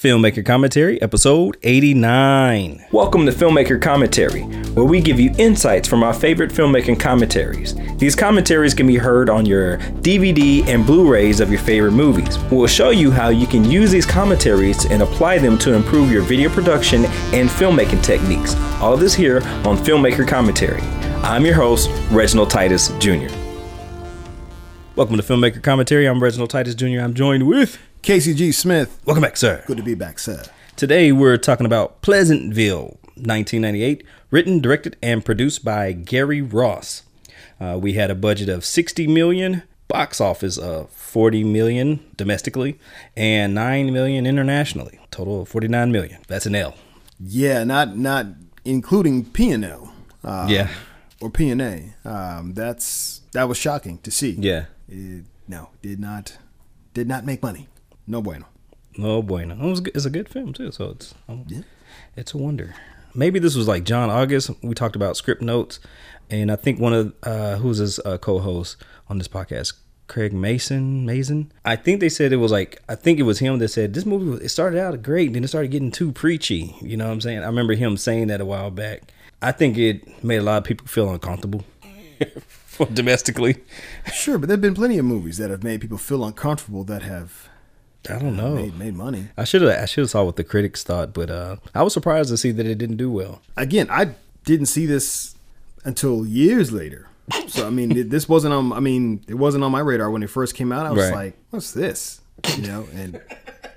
Filmmaker Commentary, episode 89. Welcome to Filmmaker Commentary, where we give you insights from our favorite filmmaking commentaries. These commentaries can be heard on your DVD and Blu rays of your favorite movies. We'll show you how you can use these commentaries and apply them to improve your video production and filmmaking techniques. All of this here on Filmmaker Commentary. I'm your host, Reginald Titus Jr. Welcome to Filmmaker Commentary. I'm Reginald Titus Jr. I'm joined with Casey G. Smith. Welcome back, sir. Good to be back, sir. Today we're talking about Pleasantville, 1998, written, directed, and produced by Gary Ross. Uh, we had a budget of 60 million, box office of 40 million domestically, and 9 million internationally. Total of 49 million. That's an L. Yeah, not not including P and L. Uh, Yeah. Or P and A. Um, that's that was shocking to see. Yeah. It, no, did not did not make money. No bueno. No bueno. It was, it's a good film too, so it's um, Yeah. it's a wonder. Maybe this was like John August. We talked about Scriptnotes, and I think one of uh, who's his uh, co-host on this podcast, Craig Mazin. Mazin. I think they said it was like I think it was him that said this movie. was- It started out great, then it started getting too preachy. You know what I'm saying? I remember him saying that a while back. I think it made a lot of people feel uncomfortable domestically. Sure, but there've been plenty of movies that have made people feel uncomfortable that have I don't know. made made money. I should have I should have saw what the critics thought, but uh, I was surprised to see that it didn't do well. Again, I didn't see this until years later. So I mean, it- this wasn't on. I mean, it wasn't on my radar when it first came out. I was Right. like, "What's this?" You know, and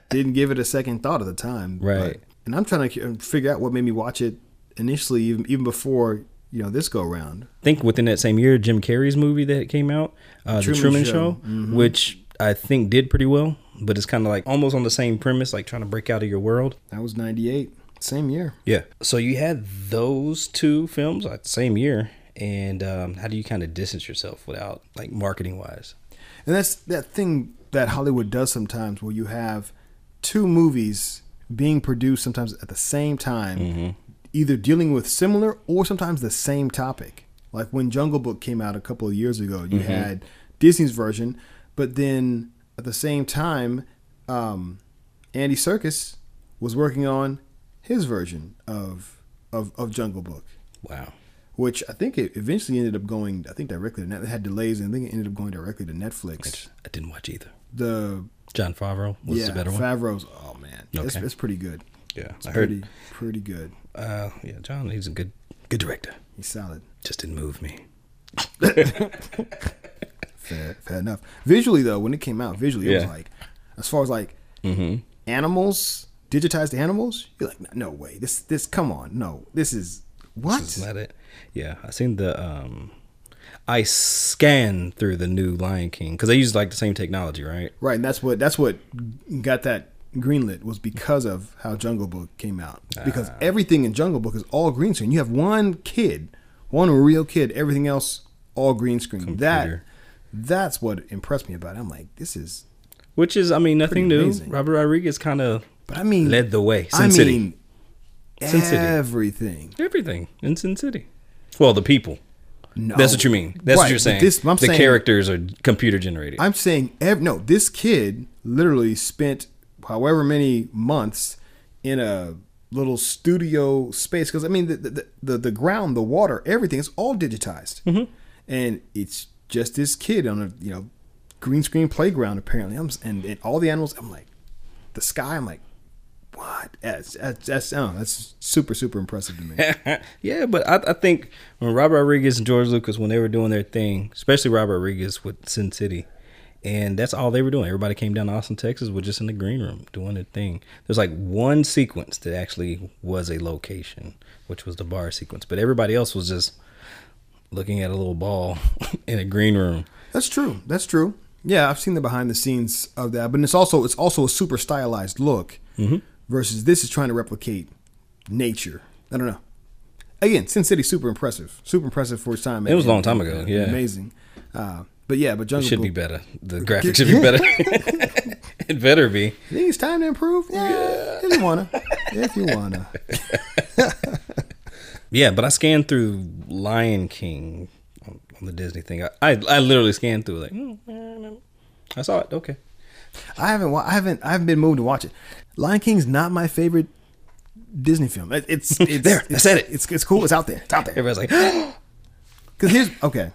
didn't give it a second thought at the time. Right. and I'm trying to figure out what made me watch it initially, even even before you know this go round. think within that same year, Jim Carrey's movie that came out, uh, The Truman Truman Show. Show, Mm-hmm. which I think did pretty well, but it's kind of like almost on the same premise, like trying to break out of your world. That was '98, same year. Yeah. So you had those two films like same year, and um, how do you kind of distance yourself without like marketing wise? And that's that thing that Hollywood does sometimes, where you have two movies being produced sometimes at the same time, either dealing with similar or sometimes the same topic. Like when Jungle Book came out a couple of years ago, you had Disney's version, but then at the same time, um, Andy Serkis was working on his version of of, of Jungle Book Wow. which I think it eventually ended up going. I think directly to Net. It had delays, and I think it ended up going directly to Netflix. I didn't watch either. The Jon Favreau was yeah, the better one. Favreau's. Oh man, it's, Okay. it's pretty good. yeah, It's I heard. pretty pretty good. Uh, yeah, John, he's a good good director. He's solid. Just didn't move me. Fair, fair enough. Visually though, when it came out, visually it Yeah. was like, as far as like Mm-hmm. animals, digitized animals. You're like, no way. This this come on, no. This is what? Is that it? Yeah, I seen the um I scanned through the new Lion King because they used like the same technology, right? Right, and that's what that's what got that greenlit was because of how Jungle Book came out. Because Ah. everything in Jungle Book is all green screen. You have one kid, one real kid. Everything else all green screen. That Computer. That's what impressed me about it. I'm like, this is. Which is, I mean, nothing new. amazing. Robert Rodriguez kind of But I mean, led the way. Sin I City, mean, Sin City. everything. everything in Sin City. Well, the people. No, That's what you mean. That's what you're saying. This, I'm the saying, characters are computer generated. I'm saying, ev- no, this kid literally spent however many months in a little studio space. Because I mean, the, the the the ground, the water, everything is all digitized, Mm-hmm. and it's just this kid on a you know green screen playground. Apparently, I'm and, and all the animals. I'm like, the sky. I'm like, what? That's that's that's, that's super super impressive to me. yeah, but I, I think when Robert Rodriguez and George Lucas, when they were doing their thing, especially Robert Rodriguez with Sin City, and that's all they were doing. Everybody came down to Austin, Texas, was just in the green room doing their thing. There's like one sequence that actually was a location, which was the bar sequence, but everybody else was just looking at a little ball in a green room. That's true. That's true. Yeah, I've seen the behind the scenes of that, but it's also it's also a super stylized look Mm-hmm. versus this is trying to replicate nature. I don't know. Again, Sin City super impressive, super impressive for its time. It was a long time ago, yeah. amazing. Uh, but yeah, but It Jungle should Book be better. The graphics should be better. it better be. You think it's time to improve? Yeah, if you wanna, if you wanna. Yeah, but I scanned through Lion King on, on the Disney thing. I, I I literally scanned through like mm, I saw it. Okay, I haven't. wa- I haven't. I haven't been moved to watch it. Lion King's not my favorite Disney film. It- It's, it's There, I said it. It's it's cool. It's out there. It's out there. Everybody's like, Because here's okay.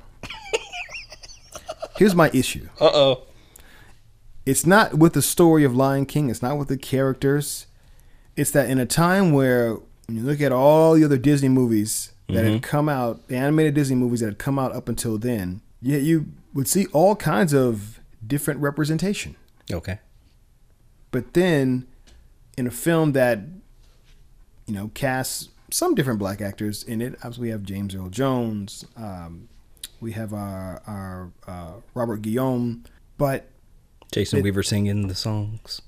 Here's my issue. uh oh. It's not with the story of Lion King. It's not with the characters. It's that in a time where when you look at all the other Disney movies that had come out, the animated Disney movies that had come out up until then, yeah, you would see all kinds of different representation. Okay. But then in a film that, you know, casts some different black actors in it, obviously we have James Earl Jones, um, we have our, our uh, Robert Guillaume, but Jason It- Weaver singing the songs.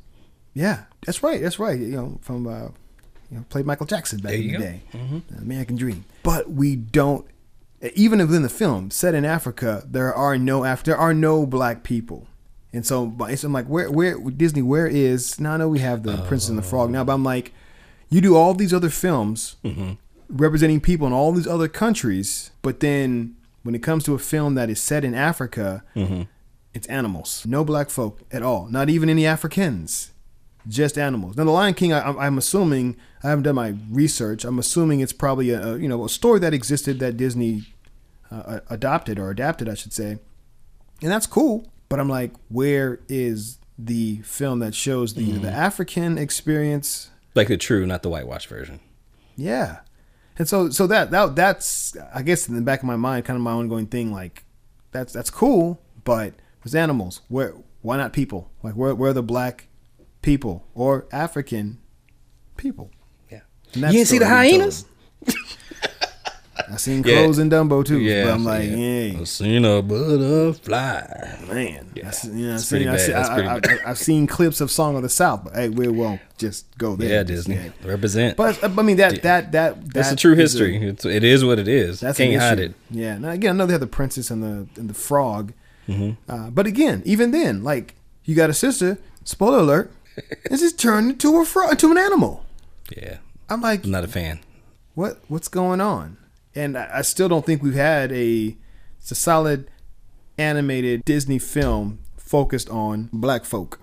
yeah, that's right, that's right. You know, from uh, you know, played Michael Jackson back There in the go. day, mm-hmm. American Dream. But we don't, even within the film set in Africa, there are no Af- there are no black people. And so, so I'm like, where, where Disney? Where is? Now I know we have the Princess and the oh. Frog now, but I'm like, you do all these other films mm-hmm. representing people in all these other countries, but then when it comes to a film that is set in Africa, mm-hmm. it's animals. No black folk at all. Not even any Africans. Just animals. Now, The Lion King. I, I'm- I'm assuming I haven't done my research. I'm assuming it's probably a, a you know a story that existed that Disney uh, adopted or adapted, I should say, and that's cool. But I'm like, where is the film that shows the the African experience? Like the true, not the whitewash version. Yeah. And so so that that that's I guess in the back of my mind kind of my ongoing thing like that's that's cool, but with animals, where why not people? Like where where are the black people or African people? Yeah. You didn't see the hyenas? told. I seen Yeah. crows in Dumbo too, Yeah. but I'm like, yeah. hey, I seen a butterfly. man, Yeah. I, you know, I've seen, I, I, I, seen clips of Song of the South, but hey, we won't just go there. Yeah, Disney. yet. Represent. But I mean that that that That's the that true is a- history. it's, it is what it is. That's Can't an hide it. Yeah. Now again, I know they have the princess and the and the frog, Mm-hmm. uh, but again, even then, like you got a sister. Spoiler alert! It's just turned into a frog, into an animal. Yeah. I'm like, I'm not a fan. what what's going on? And I, I still don't think we've had a it's a solid animated Disney film focused on black folk,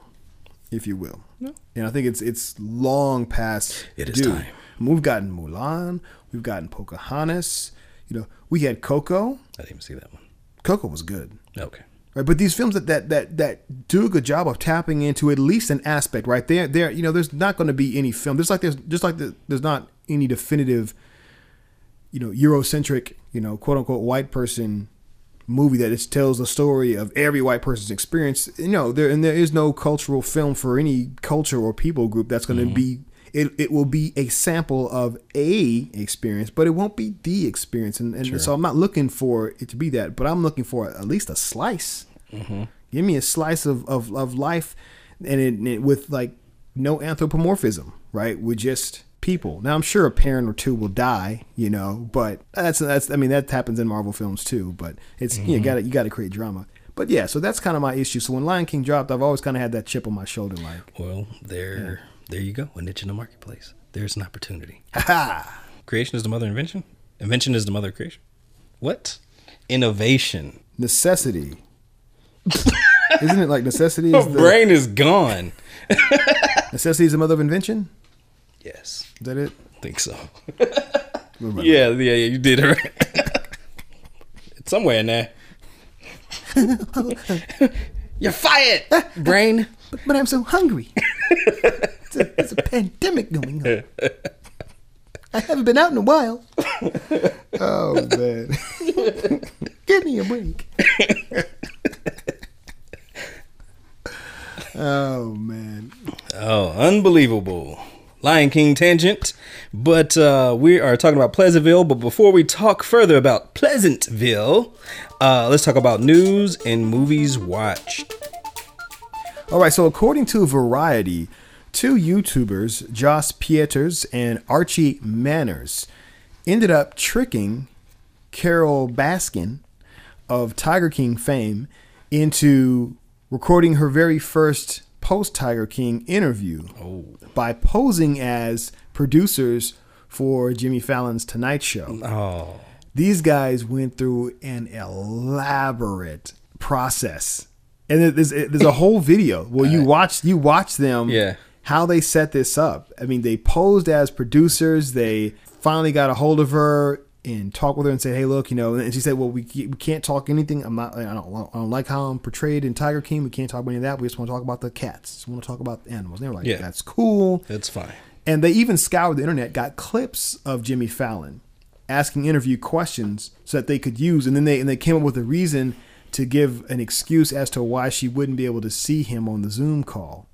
if you will. No. And I think it's it's long past It is time. We've gotten Mulan, we've gotten Pocahontas. You know, we had Coco. I didn't even see that one. Coco was good. Okay. Right, but these films that, that that that do a good job of tapping into at least an aspect, right? There, there, you know, there's not going to be any film. There's like there's just like the, there's not any definitive, you know, Eurocentric, you know, quote unquote white person movie that just tells the story of every white person's experience. You know, there and there is no cultural film for any culture or people group that's going to mm-hmm. be. It, it will be a sample of a experience, but it won't be the experience. And, and so I'm not looking for it to be that, but I'm looking for at least a slice. Mm-hmm. Give me a slice of, of, of life and it, it with like no anthropomorphism, right? With just people. Now I'm sure a parent or two will die, you know, but that's that's I mean that happens in Marvel films too, but it's you got to you mm-hmm. got to create drama. But yeah, so that's kind of my issue. So when Lion King dropped, I've always kind of had that chip on my shoulder like, Well, there, there you go. A niche in the marketplace. There's an opportunity. ha Creation is the mother of invention. Invention is the mother of creation. What? Innovation. necessity. Isn't it like necessity is the brain is gone. necessity is the mother of invention? Yes, Is that it? I think so. Yeah, yeah, yeah. You did it right. it's somewhere in there. You're fired, brain. But, but I'm so hungry. It's, a, it's a pandemic going on. I haven't been out in a while. oh man, give me a break. oh man, Oh, unbelievable. Lion King tangent. But uh, we are talking about Pleasantville. But before we talk further about Pleasantville, uh, let's talk about news and movies watched. All right, so according to Variety, two YouTubers, Josh Pieters and Archie Manners, ended up tricking Carole Baskin of Tiger King fame into recording her very first post Tiger King interview oh. by posing as producers for Jimmy Fallon's Tonight Show. Oh, these guys went through an elaborate process. And there's there's a whole video where you watch you watch them Yeah. How they set this up. I mean, they posed as producers. They finally got a hold of her and talked with her and said, "Hey, look, you know." And she said, "Well, we, we can't talk anything. I'm not. I don't, I don't like how I'm portrayed in Tiger King. We can't talk about any of that. We just want to talk about the cats. Just want to talk about the animals." And they were like, Yeah. "That's cool." That's fine. And they even scoured the internet, got clips of Jimmy Fallon asking interview questions so that they could use, and then they and they came up with a reason to give an excuse as to why she wouldn't be able to see him on the Zoom call,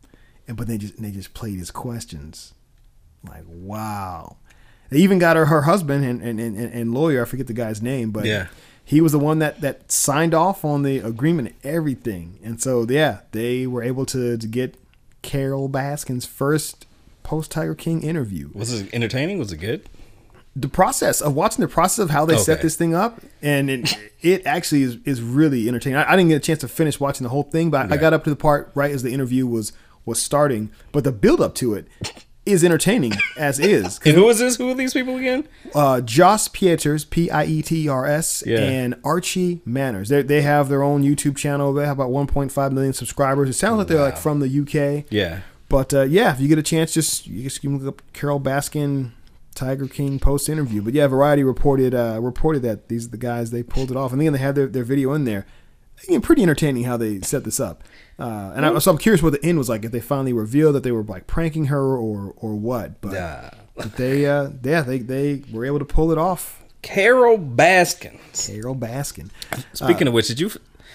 and but they just they just played his questions, like wow. They even got her her husband and and, and, and lawyer, I forget the guy's name, but Yeah. he was the one that that signed off on the agreement and everything, and so yeah, they were able to to get Carole Baskin's first post Tiger King interview. Was it entertaining? Was it good? The process of watching the process of how they set this thing up, and it, it actually is, is really entertaining. I, I didn't get a chance to finish watching the whole thing, but I got up to the part right as the interview was was starting. But the build up to it is entertaining as is. And who is this? Who are these people again? uh, Josh Pieters, P I E T R S, Yeah. and Archie Manners. They they have their own YouTube channel. They have about 1.5 million subscribers. It sounds like they're like from the UK. Yeah. But uh, yeah, if you get a chance, just you just can look up Carole Baskin, Tiger King post interview. But yeah, Variety reported uh, reported that these are the guys they pulled it off, and then they had their, their video in there. Again, pretty entertaining how they set this up. Uh, and I, so I'm curious what the end was like. If they finally revealed that they were like pranking her or or what. But, Yeah. but they uh, yeah they they were able to pull it off. Carole Baskins. Carole Baskin. Speaking of which, did you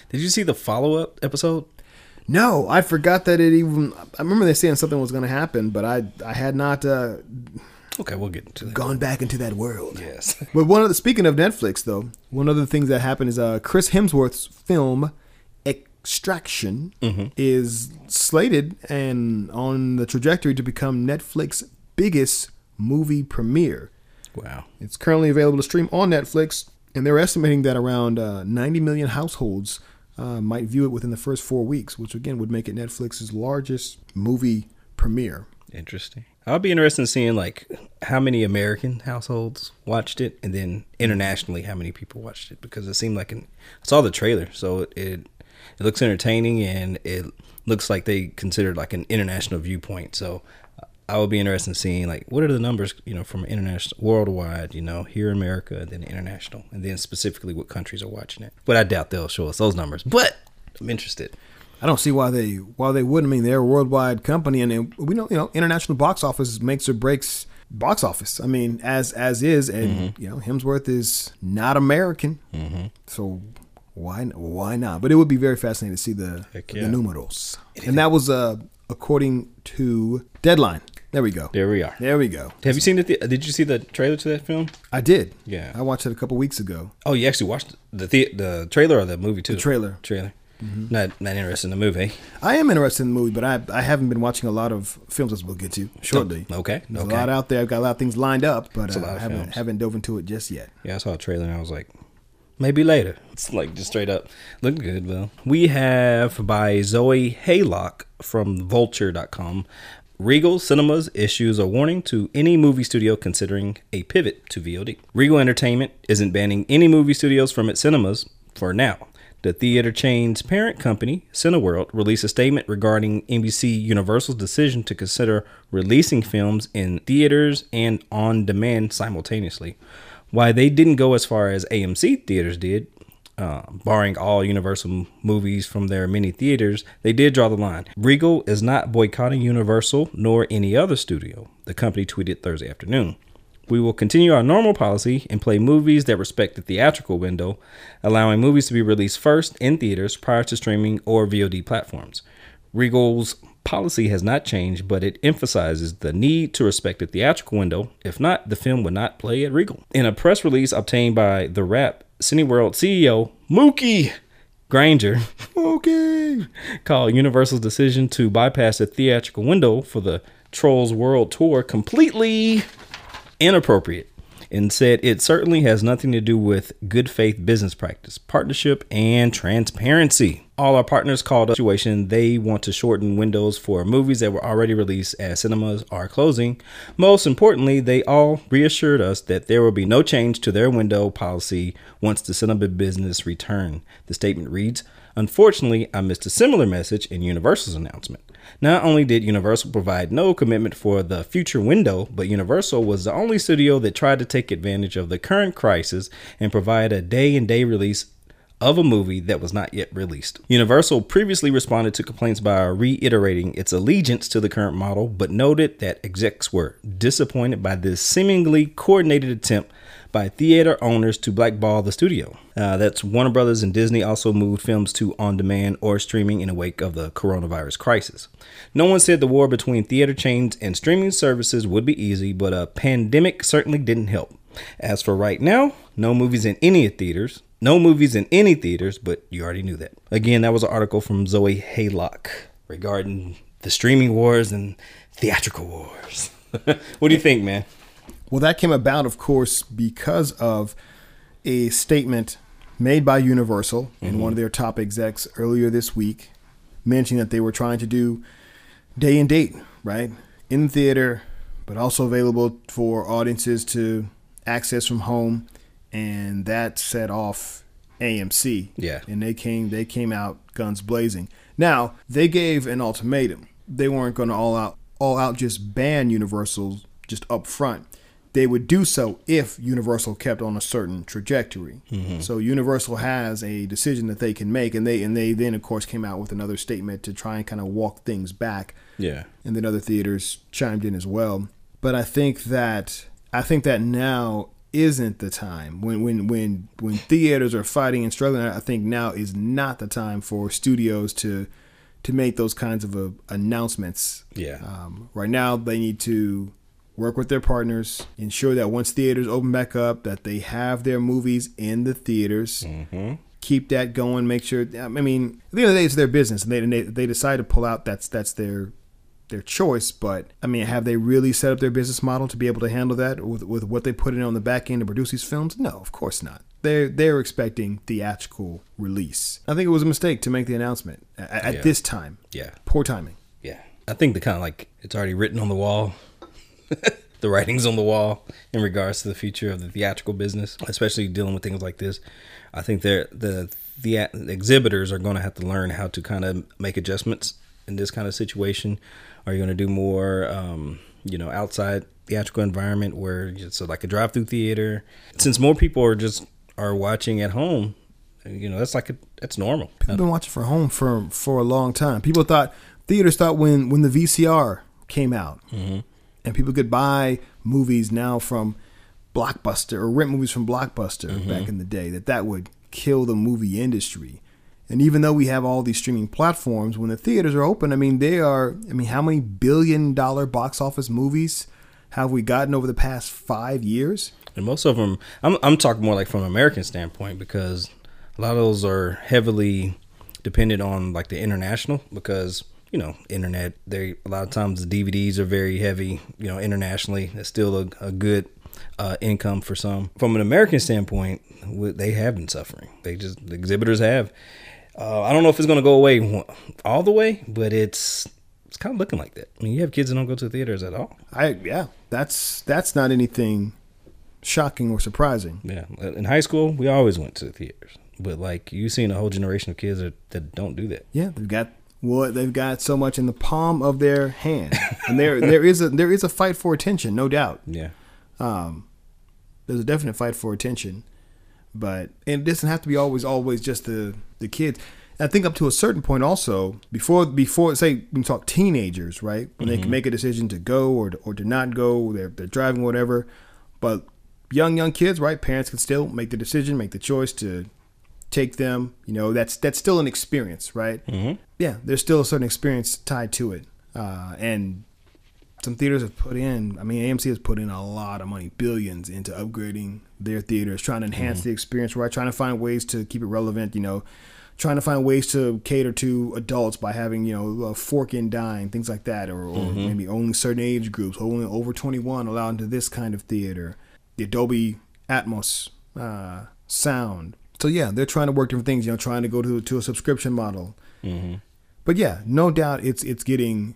did you see the follow up episode? No, I forgot that it even. I remember they saying something was going to happen, but I I had not uh, Okay, we'll get into that. gone back into that world. Yes. But one of the speaking of Netflix though, one of the things that happened is uh, Chris Hemsworth's film Extraction is slated and on the trajectory to become Netflix's biggest movie premiere. Wow. It's currently available to stream on Netflix, and they're estimating that around uh, 90 million households uh, might view it within the first four weeks, which again would make it Netflix's largest movie premiere. Interesting. I'll be interested in seeing like how many American households watched it, and then internationally how many people watched it because it seemed like an. I saw the trailer, so it it, looks entertaining and it looks like they considered like an international viewpoint. So uh, I would be interested in seeing like what are the numbers, you know, from international, worldwide, you know, here in America, and then international, and then specifically what countries are watching it. But I doubt they'll show us those numbers. But I'm interested. I don't see why they why they wouldn't. I mean, they're a worldwide company, and they- we know you know international box office makes or breaks box office. I mean, as as is, and you know Hemsworth is not American, so why why not? But it would be very fascinating to see the Heck the yeah. numerals, and that was uh according to Deadline. There we go. There we are. There we go. Have you seen the? Did you see the trailer to that film? I did. Yeah. I watched it a couple weeks ago. Oh, you actually watched the the, the trailer or the movie too? The trailer. Trailer. Not not interested in the movie. I am interested in the movie, but I I haven't been watching a lot of films as we'll get to shortly. Okay. There's okay. a lot out there. I've got a lot of things lined up, but uh, I haven't films. haven't dove into it just yet. Yeah, I saw a trailer and I was like, maybe later. It's like just straight up. Looked good, though. We have by Zoe Haylock from Vulture.com. Regal Cinemas issues a warning to any movie studio considering a pivot to VOD. Regal Entertainment isn't banning any movie studios from its cinemas for now. The theater chain's parent company, Cineworld, released a statement regarding NBC Universal's decision to consider releasing films in theaters and on demand simultaneously. Why they didn't go as far as AMC theaters did, uh, barring all Universal movies from their many theaters, they did draw the line. Regal is not boycotting Universal nor any other studio, the company tweeted Thursday afternoon. We will continue our normal policy and play movies that respect the theatrical window, allowing movies to be released first in theaters prior to streaming or VOD platforms. Regal's policy has not changed, but it emphasizes the need to respect the theatrical window. If not, the film would not play at Regal. In a press release obtained by The Wrap, Cineworld CEO Mookie Granger Okay. called Universal's decision to bypass the theatrical window for the Trolls World Tour completely inappropriate and said it certainly has nothing to do with good faith business practice, partnership, and transparency. All our partners called a situation they want to shorten windows for movies that were already released as cinemas are closing. Most importantly, they all reassured us that there will be no change to their window policy once the cinema business return. The statement reads, Unfortunately, I missed a similar message in Universal's announcement. Not only did Universal provide no commitment for the future window, but Universal was the only studio that tried to take advantage of the current crisis and provide a day and day release of a movie that was not yet released. Universal previously responded to complaints by reiterating its allegiance to the current model, but noted that execs were disappointed by this seemingly coordinated attempt by theater owners to blackball the studio. Uh, that's Warner Brothers and Disney also moved films to on demand or streaming in the wake of the coronavirus crisis. No one said the war between theater chains and streaming services would be easy, but a pandemic certainly didn't help. As for right now, no movies in any theaters. No movies in any theaters, but you already knew that. Again, that was an article from Zoe Haylock regarding the streaming wars and theatrical wars. what do you think, man? Well, that came about, of course, because of a statement made by Universal mm-hmm. and one of their top execs earlier this week, mentioning that they were trying to do day and date, right? In theater, but also available for audiences to access from home. And that set off AMC. Yeah. And they came they came out guns blazing. Now, they gave an ultimatum. They weren't gonna all out all out just ban Universal just up front they would do so if Universal kept on a certain trajectory. Mm-hmm. So Universal has a decision that they can make, and they and they then of course came out with another statement to try and kind of walk things back. Yeah, and then other theaters chimed in as well. But I think that I think that now isn't the time when when when when theaters are fighting and struggling. I think now is not the time for studios to to make those kinds of uh, announcements. Yeah. Um, right now, they need to work with their partners, ensure that once theaters open back up, that they have their movies in the theaters. Mm-hmm. Keep that going. Make sure. I mean, at the end of the day, it's their business, and they and they, they decide to pull out. That's that's their their choice. But I mean, have they really set up their business model to be able to handle that with with what they put in on the back end to produce these films? No, of course not. They're they're expecting theatrical release. I think it was a mistake to make the announcement at, at yeah. this time. Yeah, poor timing. Yeah, I think the kind of like it's already written on the wall the writings on the wall in regards to the future of the theatrical business, especially dealing with things like this. I think they're, the the exhibitors are going to have to learn how to kind of make adjustments in this kind of situation. Are you going to do more, um, you know, outside theatrical environment where it's like a drive-through theater? Since more people are just are watching at home, you know, that's like a, that's normal. People have been watching for home for for a long time. People thought theaters thought when when the VCR came out. Mm-hmm and people could buy movies now from Blockbuster or rent movies from Blockbuster mm-hmm. back in the day, that that would kill the movie industry. And even though we have all these streaming platforms, when the theaters are open, I mean, they are, I mean, how many billion dollar box office movies have we gotten over the past five years? And most of them, I'm, I'm talking more like from an American standpoint because a lot of those are heavily dependent on like the international because you know, internet. They a lot of times the DVDs are very heavy. You know, internationally, it's still a, a good uh, income for some. From an American standpoint, they have been suffering. They just the exhibitors have. Uh, I don't know if it's going to go away all the way, but it's it's kind of looking like that. I mean, you have kids that don't go to theaters at all. I yeah, that's that's not anything shocking or surprising. Yeah, in high school, we always went to the theaters, but like you've seen a whole generation of kids that, that don't do that. Yeah, they've got what they've got so much in the palm of their hand, and there there is a there is a fight for attention, no doubt. Yeah. Um, there's a definite fight for attention, but and it doesn't have to be always always just the the kids. I think up to a certain point also before before say we talk teenagers right when mm-hmm. they can make a decision to go or to, or to not go they're they're driving whatever, but young young kids right parents can still make the decision make the choice to take them. You know, that's that's still an experience, right? Mm-hmm. Yeah, there's still a certain experience tied to it, uh, and some theaters have put in. I mean, AMC has put in a lot of money, billions, into upgrading their theaters, trying to enhance mm-hmm. the experience, right? Trying to find ways to keep it relevant. You know, trying to find ways to cater to adults by having you know a fork in dine, things like that, or, or mm-hmm. maybe only certain age groups, only over 21 allowed into this kind of theater. The Dolby Atmos uh, sound so yeah, they're trying to work different things. You know, trying to go to to a subscription model. Mm-hmm. But yeah, no doubt it's it's getting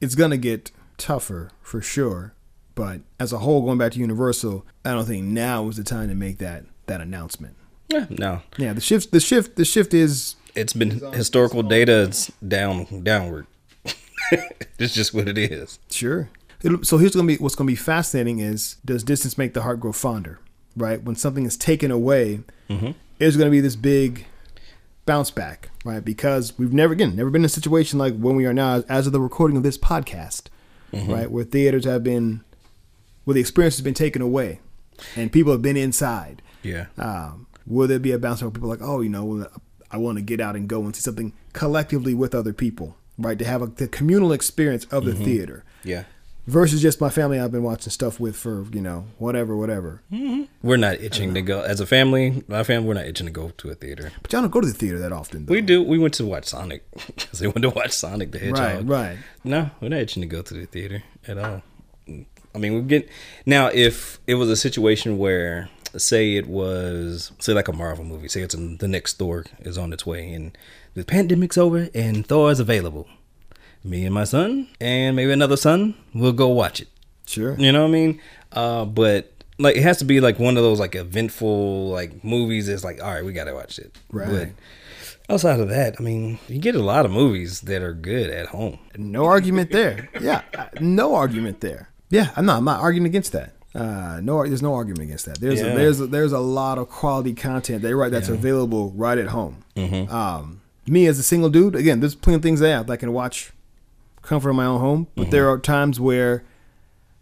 it's gonna get tougher for sure. But as a whole, going back to Universal, I don't think now is the time to make that that announcement. Yeah, no. Yeah, the shift the shift the shift is it's been historical data is down downward. it's just what it is. Sure. It'll- So here's gonna be what's gonna be fascinating is does distance make the heart grow fonder? Right? When something is taken away, there's gonna be this big bounce back, right? Because we've never again never been in a situation like when we are now as of the recording of this podcast, right? Where theaters have been where the experience has been taken away and people have been inside. Yeah. Um, will there be a bounce back where people are like, oh, you know, I want to get out and go and see something collectively with other people, right? To have a the communal experience of the theater Yeah. Versus just my family I've been watching stuff with for, you know, whatever, whatever. Mm-hmm. We're not itching to go as a family. My family, we're not itching to go to a theater. But y'all don't go to the theater that often, though. We do. We went to watch Sonic because they went to watch Sonic the Hedgehog. right, right. No, we're not itching to go to the theater at all. I mean, we get now if it was a situation where, say, it was say like a Marvel movie, say it's in, the next Thor is on its way and the pandemic's over and Thor is available. Me and my son and maybe another son will go watch it. Sure. You know what I mean? Uh, but like it has to be like one of those like eventful like movies. It's like all right, we gotta watch it. Right. But outside of that, I mean, you get a lot of movies that are good at home. No argument there. Yeah, no argument there. Yeah, I'm not. I'm not arguing against that. Uh, no, there's no argument against that. There's Yeah. a, there's a, there's a lot of quality content that right that's available right at home. Mm-hmm. Um, me as a single dude, again, there's plenty of things I that I can watch, comfort in my own home. But there mm-hmm. are times where,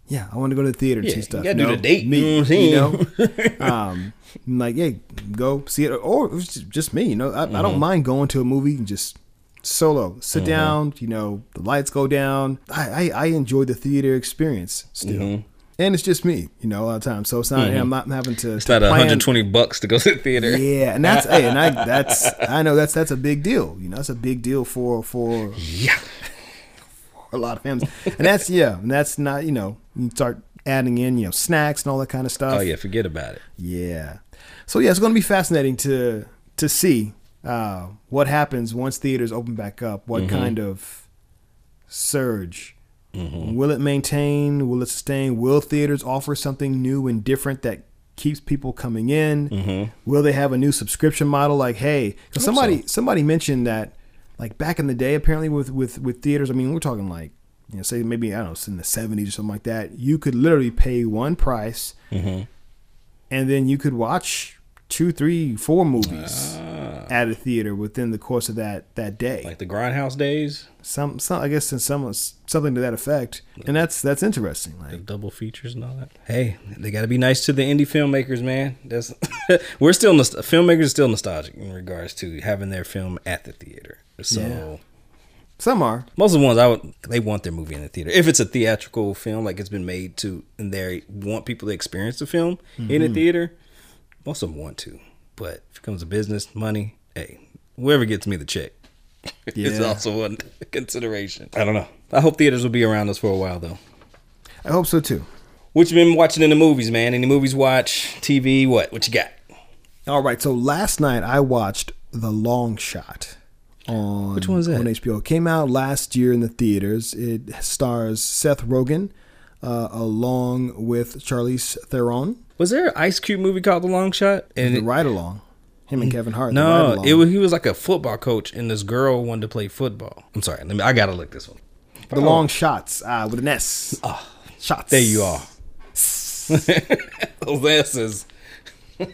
yeah, I want to go to the theater to Mm-hmm. Yeah, see stuff. you gotta do the date, me, mm-hmm. you know what I'm saying? um, I'm like, yeah, go see it, or it's just- just me. You know, I, I don't mm-hmm. mind going to a movie and just solo, sit down. You know, the lights go down. I I, I enjoy the theater experience still, and it's just me. You know, a lot of times, so it's not. I'm not having to. It's not 120 bucks to go to the theater. Yeah, and that's hey, and I that's I know that's that's a big deal. You know, that's a big deal for for Yeah. a lot of families, and that's yeah, and that's not you know you start adding in you know snacks and all that kind of stuff. Oh yeah, forget about it. Yeah. So yeah, it's going to be fascinating to to see uh, what happens once theaters open back up. What mm-hmm. kind of surge mm-hmm. will it maintain? Will it sustain? Will theaters offer something new and different that keeps people coming in? Mm-hmm. Will they have a new subscription model? Like, hey, somebody somebody mentioned that like back in the day, apparently with with with theaters. I mean, we're talking like you know, say maybe I don't know, it's in the seventies or something like that. You could literally pay one price mm-hmm. and then you could watch two, three, four movies uh, at a theater within the course of that that day. Like the Grindhouse days, some, some, I guess, in some something to that effect, and that's that's interesting. the Like, double features and all that. Hey, they got to be nice to the indie filmmakers, man. That's we're still nost- filmmakers are still nostalgic in regards to having their film at the theater. So. Yeah. some are, Most of the ones I would, they want their movie in the theater. If it's a theatrical film, like it's been made to, and they want people to experience the film in a mm-hmm. theater, most of them want to. But if it comes to business, money, hey, whoever gets me the check is also one consideration. I don't know. I hope theaters will be around us for a while, though. I hope so too. What you been watching in the movies, man? Any movies watch? TV? What? What you got? All right, so last night I watched The Long Shot on Which one is that? on HBO. It came out last year in the theaters. It stars Seth Rogen uh, along with Charlize Theron. Was there an Ice Cube movie called The Long Shot? And the ride along, him and Kevin Hart. no, it was he was like a football coach, and this girl wanted to play football. I'm sorry, let me. I gotta look this one. the long shots uh, with an S. shots. Oh. There you are. Those S's.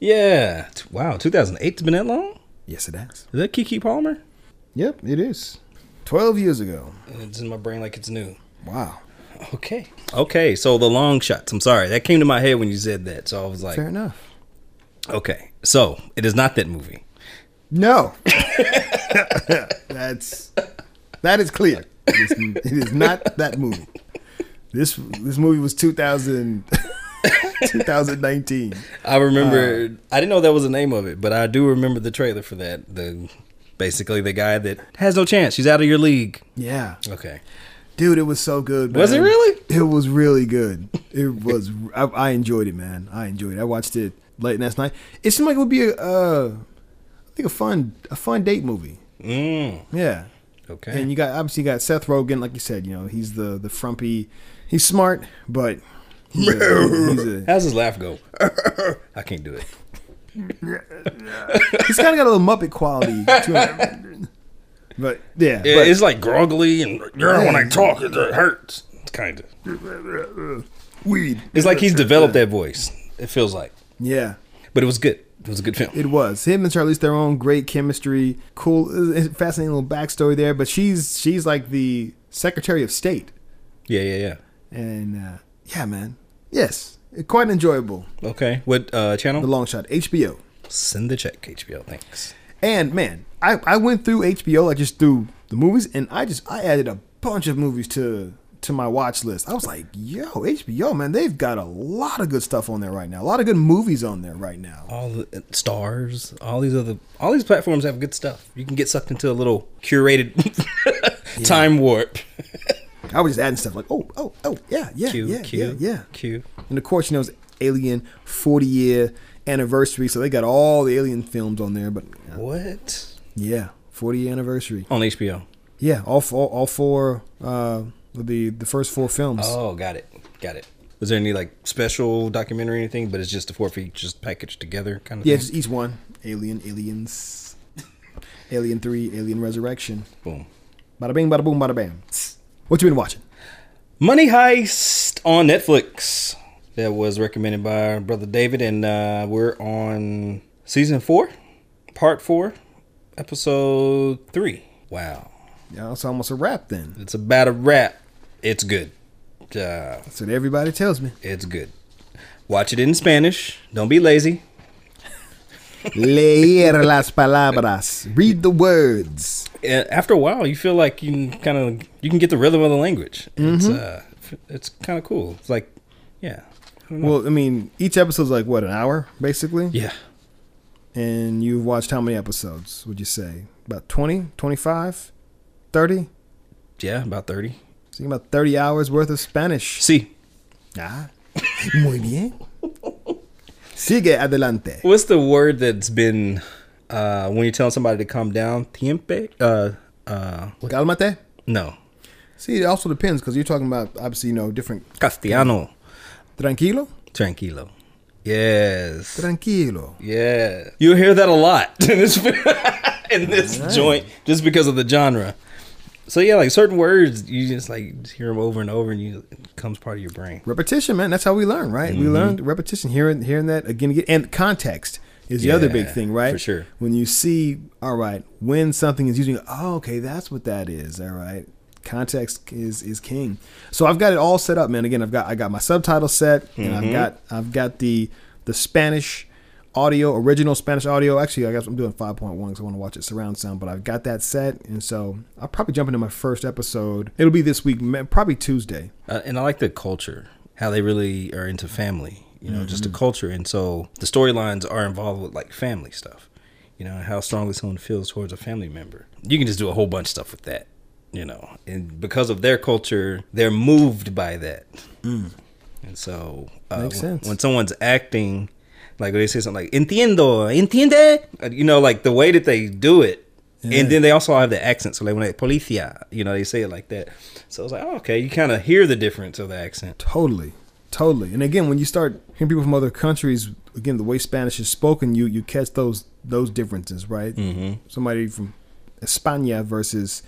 yeah. Wow. 2008's been that long? Yes, it has. Is that Keke Palmer? Yep, it is. Twelve years ago. It's in my brain like it's new. Wow. Okay. Okay. So the long shots. I'm sorry. That came to my head when you said that. So I was like, Fair enough. Okay. So it is not that movie. No. That's that is clear. It is, it is not that movie. This this movie was 2000, 2019. I remember. Uh, I didn't know that was the name of it, but I do remember the trailer for that. The basically the guy that has no chance. She's out of your league. Yeah, Okay. dude, it was so good. Was it really? It was really good. It was. I, I enjoyed it, man. I enjoyed it. I watched it late last night. It seemed like it would be a, uh, I think a fun, a fun date movie. Mm. Yeah. Okay. And you got obviously you got Seth Rogen, like you said, you know, he's the the frumpy. He's smart, but he's a, he's a- How's his laugh go? I can't do it. He's kind of got a little Muppet quality to him. But yeah, Yeah, but, it's like groggly and "Yeah, when I talk, it hurts. Kind of. weed. It's like he's developed that voice. It feels like, Yeah, but it was good. It was a good film. it was him and Charlize Theron, great chemistry, cool, fascinating little backstory there. But she's she's like the Secretary of State, Yeah, yeah, yeah. and uh, yeah, man, yes, quite enjoyable. Okay, what uh, channel? The long shot, HBO. Send the check, HBO. Thanks. And man, I, I went through HBO, I just through the movies, and I just I added a bunch of movies to to my watch list. I was like, yo, HBO, man, they've got a lot of good stuff on there right now. A lot of good movies on there right now. All the uh, stars, all these other, all these platforms have good stuff. You can get sucked into a little curated time warp. I was just adding stuff like, oh, oh, oh, yeah, yeah, Q, yeah, Q, yeah, yeah. Q. And of course, you know, it's Alien 40 year anniversary, so they got all the Alien films on there. But uh, What? yeah, 40 year anniversary. On HBO. Yeah, all four, all four, uh, the the first four films. Oh, got it. Got it. Was there any like special documentary or anything? But it's just the four features packaged together, kind of. Yeah, thing? just each one. Alien, Aliens, Alien 3, Alien Resurrection. Boom. Bada bing, bada boom, bada bam. What you been watching? Money Heist on Netflix. That was recommended by our brother David, and uh, we're on season four, part four, episode three. Wow, Yeah, it's almost a wrap then. it's about a wrap. It's good. Uh, That's what everybody tells me. it's good. Watch it in Spanish. Don't be lazy. Leer las palabras. Read the words. After a while, you feel like you can kind of you can get the rhythm of the language. It's uh, it's kind of cool. It's like, yeah, I. Well, I mean, each episode's like what, an hour, basically? yeah. And you've watched how many episodes, would you say? About 20, 25, 30? Yeah, about 30. So about 30 hours worth of Spanish. See, Ah, muy bien. Sigue adelante. What's the word that's been uh, when you're telling somebody to calm down? Tiempe? Uh, uh? Calmate. No. See, it also depends because you're talking about obviously you know different. Castellano. Tranquilo, Tranquilo. Yes. tranquilo. Yeah. You'll hear that a lot in this, in this joint just because of the genre. So, yeah, like certain words, you just like hear them over and over and you, it becomes part of your brain. Repetition, man. That's how we learn, right? We learn mm-hmm. repetition, hearing hearing that again, and again, and context is the other big thing, right? for sure. When you see, all right, when something is using, oh, okay, that's what that is. All right, context is is king. So I've got it all set up, man. Again, I've got I got my subtitle set, and I've mm-hmm. got I've got the the Spanish audio, original Spanish audio. Actually, I guess I'm doing 5.1 because I want to watch it surround sound, but I've got that set, and so I'll probably jump into my first episode. It'll be this week, probably Tuesday. Uh, and I like the culture, how they really are into family, you know, just the culture. And so the storylines are involved with like family stuff, you know, how strongly someone feels towards a family member. You can just do a whole bunch of stuff with that, you know, and because of their culture, they're moved by that. And so uh, Makes sense. when someone's acting, like they say something like "entiendo," "entiende," uh, you know, like the way that they do it, and then they also have the accent. So like when they policia, you know, they say it like that. So it's like, oh, okay, you kind of hear the difference of the accent. Totally, totally. And again, when you start hearing people from other countries, again, the way Spanish is spoken, you you catch those those differences, right? Mm-hmm. Somebody from España versus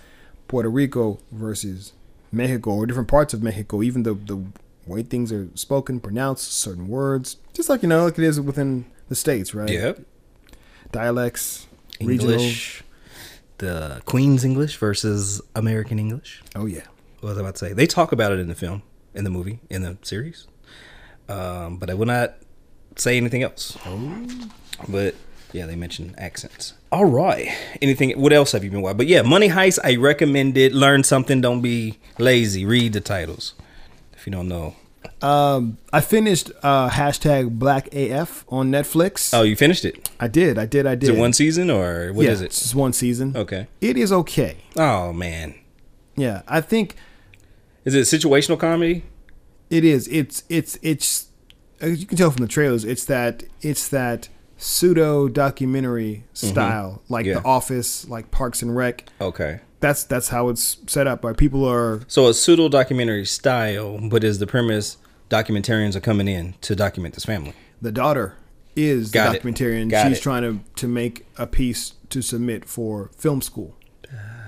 Puerto Rico versus Mexico, or different parts of Mexico, even the the way things are spoken, pronounced, certain words, just like you know, like it is within the states, right? Yep. Dialects, regional. English, the Queen's English versus American English. Oh yeah. What was I about to say? They talk about it in the film, in the movie, in the series. Um, but I will not say anything else. Oh. But yeah, they mention accents. All right. Anything? What else have you been watching? But yeah, Money Heist. I recommend it. Learn something. Don't be lazy. Read the titles. If you don't know. Um, I finished uh, hashtag Black AF on Netflix. Oh, you finished it. I did, I did, I did. Is it one season or what yeah, is It's it? just one season. Okay. It is okay. Oh man. Yeah, I think Is it situational comedy? it is. It's it's it's. As you can tell from the trailers, it's that it's that pseudo documentary style, like Mm-hmm. Yeah. The Office, like Parks and Rec. Okay. That's that's how it's set up. Right, people are So a pseudo documentary style, but is the premise documentarians are coming in to document this family. the daughter is Got the documentarian. Got She's it. trying to to make a piece to submit for film school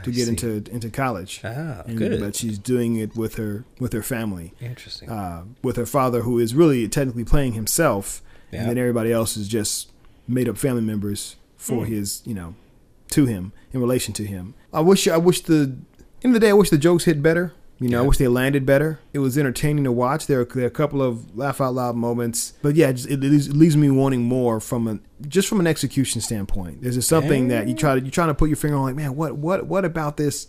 to get into into college. Ah, And- good. But she's doing it with her with her family, Interesting. uh, with her father, who is really technically playing himself, Yeah. and then everybody else is just made up family members for Hmm. his, you know, to him in relation to him. I wish I wish the end of the day I wish the jokes hit better. You know, I wish they landed better. It was entertaining to watch. There are, there are a couple of laugh out loud moments, but yeah, just, it, leaves, it leaves me wanting more from a just from an execution standpoint. There's just something that you try to you trying to put your finger on, like, man, what what what about this?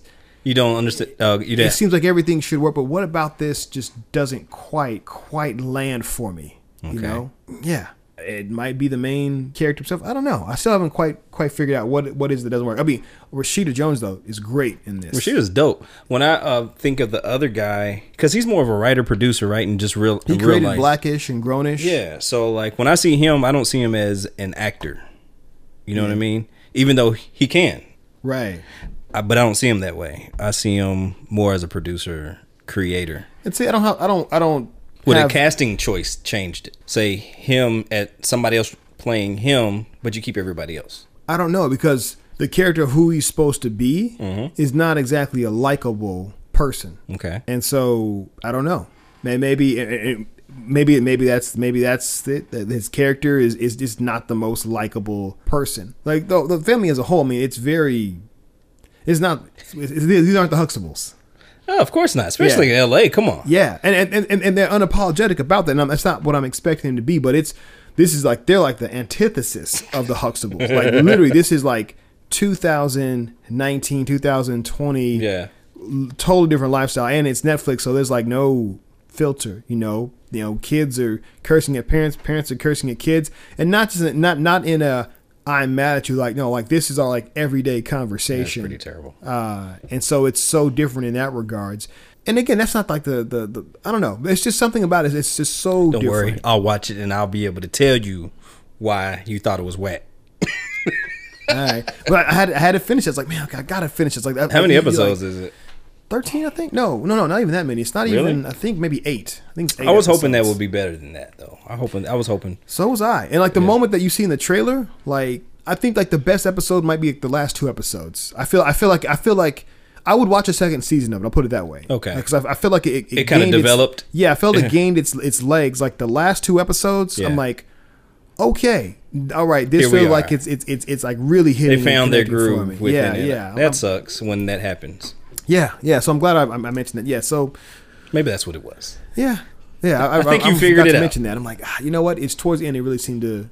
you don't understand. Uh, you It seems like everything should work, but what about this just doesn't quite quite land for me? Okay. You know? Yeah. It might be the main character himself. I don't know. I still haven't quite quite figured out what what is that doesn't work. I mean, Rashida Jones though is great in this. Rashida's dope. When I uh, think of the other guy, because he's more of a writer producer, right? And just real. he real created life. Blackish and Grownish. Yeah. So like when I see him, I don't see him as an actor. You know what I mean? Even though he can, Right. I, but I don't see him that way. I see him more as a producer, creator. And see, I don't have, I don't I don't Would have, a casting choice changed it? Say him at somebody else playing him, but you keep everybody else. I don't know because the character of who he's supposed to be Mm-hmm. is not exactly a likable person. Okay. And so I don't know. Maybe it- it- maybe maybe that's maybe that's it. His character is is just not the most likable person. Like the the family as a whole. I mean, it's very. It's not. It's, it's, these aren't the Huxtables. Oh, of course not. Especially in L.A. Come on. Yeah, and and, and, and they're unapologetic about that. And that's not what I'm expecting them to be, but it's this is like they're like the antithesis of the Huxtables. like literally, this is like 2019, 2020. Yeah. totally different lifestyle, and it's Netflix, so there's like no filter. You know, you know, kids are cursing at parents, parents are cursing at kids, and not just not not in a I'm mad at you like no, like this is our like everyday conversation pretty terrible. uh, and so it's so different in that regards. And again, that's not like the the, the I don't know. It's just something about it. It's just so Don't different. worry. I'll watch it and I'll be able to tell you why you thought it was whack. All right, but I had I had to finish. it. It's like man, I gotta finish. it. It's like How many episodes Like is it? Thirteen, I think. No, no, no, not even that many. It's not Really? even. I think maybe eight. I think it's eight I was hoping that would be better than that, though. I hoping I was hoping. So was I. And like the moment that you see in the trailer, like I think like the best episode might be like, the last two episodes. I feel I feel like I feel like I would watch a second season of it. I'll put it that way. Okay. Because I, I feel like it. It kinda gained its- developed. yeah, I felt it gained its its legs. Like the last two episodes, Yeah. I'm like, okay, all right. This feels like it's it's it's it's like really They hitting. and found their groove within Yeah, it. yeah, That sucks when that happens. Yeah, yeah. So I'm glad I, I mentioned that. Yeah. So Maybe that's what it was. yeah, yeah. I, I think you I figured forgot it to out. Mention that. I'm like, ah, you know what? It's towards the end. It really seemed to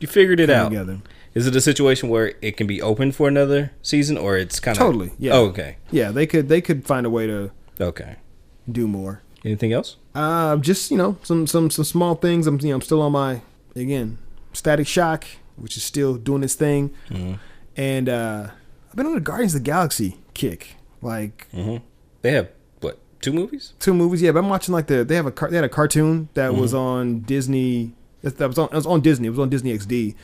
You figured it out. together. Is it a situation where it can be open for another season, or it's kind of Totally, yeah. Oh, okay. Yeah, they could they could find a way to Okay. do more. Anything else? Uh, just you know some some some small things. I'm you know I'm still on my again Static Shock, which is still doing its thing, Mm-hmm. and uh, I've been on the Guardians of the Galaxy kick. Like Mm-hmm. They have what? Two movies? two movies, yeah. But I'm watching like the they have a they had a cartoon that Mm-hmm. was on Disney. That that was on it was on Disney. It was on Disney XD,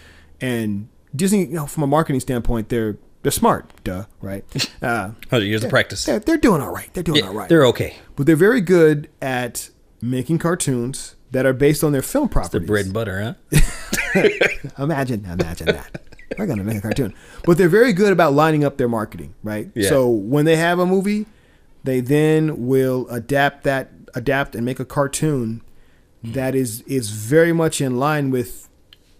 and Disney, you know, from a marketing standpoint, they're they're smart, duh, right? Uh, Hundred years of practice. they're, they're doing all right. They're doing Yeah, all right. They're okay. but they're very good at making cartoons that are based on their film properties. The bread and butter, huh? Imagine, imagine that. We're gonna make a cartoon, but they're very good about lining up their marketing, right? Yeah. So when they have a movie, they then will adapt that, adapt and make a cartoon that is is very much in line with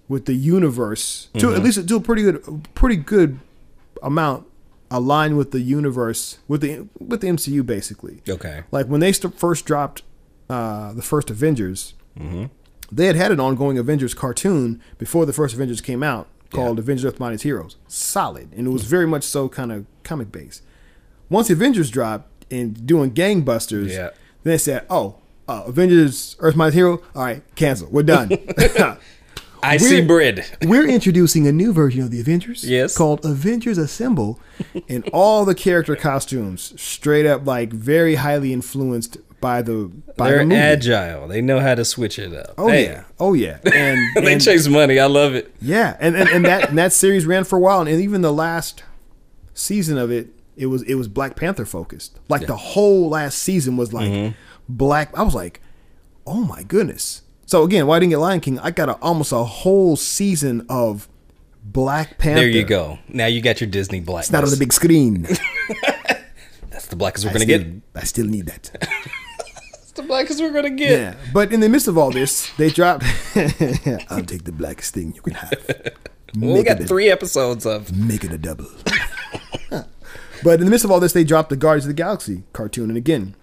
with the universe. To Mm-hmm. at least to a pretty good, pretty good amount aligned with the universe with the with the MCU basically. Okay. Like when they st- first dropped uh, the first Avengers, Mm-hmm. they had had an ongoing Avengers cartoon before the first Avengers came out called Avengers Earth Mightiest Heroes. Solid. And it was very much so kind of comic based. Once Avengers dropped and doing gangbusters, Yeah. then they said, oh, uh, Avengers Earth Mightiest Hero, all right, cancel. We're done. I see We're- bread. We're introducing a new version of the Avengers. Yes. Called Avengers Assemble. and all the character costumes straight up like very highly influenced by the by They're the agile. They know how to switch it up. Oh Hey, yeah. Oh yeah. And, they and- chase money. I love it. yeah, and, and, and that and that series ran for a while, and even the last season of it, it was it was Black Panther focused. Like the whole last season was like Mm-hmm. black. I was like, oh my goodness. So again, why didn't you get Lion King? I got a, almost a whole season of Black Panther. There you go. Now you got your Disney black. It's not on the big screen. That's the blackest we're I gonna still, get. I still need that. The blackest we're gonna get. Yeah, but in the midst of all this, they dropped. I'll take the blackest thing you can have. Well, we got a- three episodes of. Make it a double. but in the midst of all this, they dropped the Guardians of the Galaxy cartoon, and again,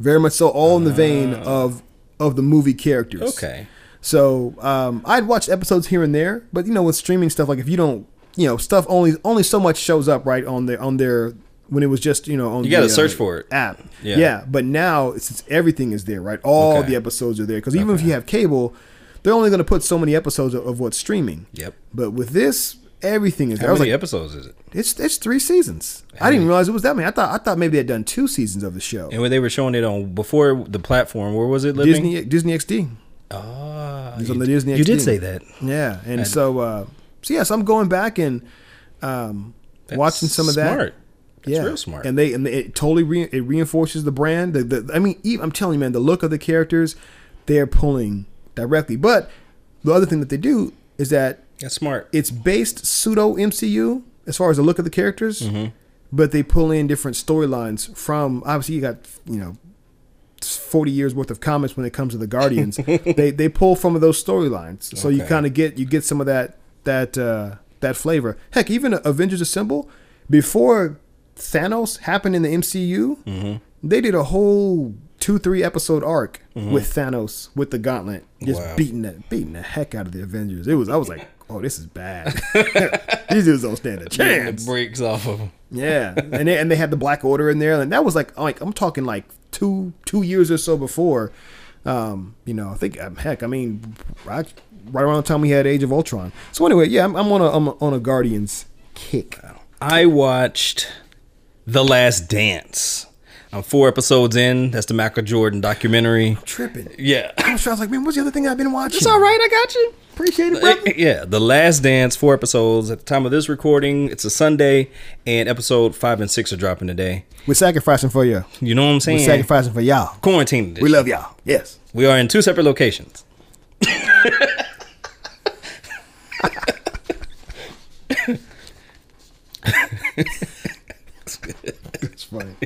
very much so, all in the vein of of the movie characters. Ah. Okay. So um, I'd watched episodes here and there, but you know, with streaming stuff, like if you don't, you know, stuff only only so much shows up right on their on their when it was just you know on You gotta the, uh, search for it. app. Yeah. Yeah, but now it's everything is there, right? All Okay. the episodes are there because even if you have cable, they're only going to put so many episodes of, of what's streaming. Yep. But with this, everything is there. I How many like, episodes is it? it's it's three seasons. I didn't realize it was that many. I thought I thought maybe they had done two seasons of the show. And when they were showing it on before the platform, where was it living? Disney Disney XD. Ah, It's you, on the Disney XD you did say that. Yeah, and so uh, so yes, I'm going back and um, watching some of that. That's yeah, real smart. And they and it totally re- it reinforces the brand. The, the I mean, I'm telling you, man, the look of the characters, they're pulling directly. But the other thing that they do is that That's smart. it's based pseudo MCU as far as the look of the characters, Mm-hmm. but they pull in different storylines from. Obviously, you got you know. 40 years worth of comics when it comes to the Guardians. they they pull from those storylines. So you kind of get you get some of that that uh that flavor. Heck, even Avengers Assemble before Thanos happened in the MCU, Mm-hmm. they did a whole 2-3 episode arc with Thanos with the gauntlet just Wow. beating that beating the heck out of the Avengers. It was I was like, "Oh, this is bad." These dudes don't stand a chance. the breaks off of them. Yeah, and they, and they had the Black Order in there, and that was like like I'm talking like two two years or so before. Um, you know, I think um, heck, I mean, right, right around the time we had Age of Ultron. So anyway, yeah, I'm, I'm on a I'm on a Guardians kick. I watched The Last Dance. I'm four episodes in. That's the Michael Jordan documentary. Tripping. Yeah. I was, trying- I was like, man, what's the other thing I've been watching? It's all right. I got you. Appreciate it, brother. Yeah, The Last Dance, four episodes. At the time of this recording, it's a Sunday, and episode five and six are dropping today. We're sacrificing for you. You know what I'm saying? We're sacrificing for y'all. Quarantine edition. We love y'all. Yes. We are in two separate locations. It's funny.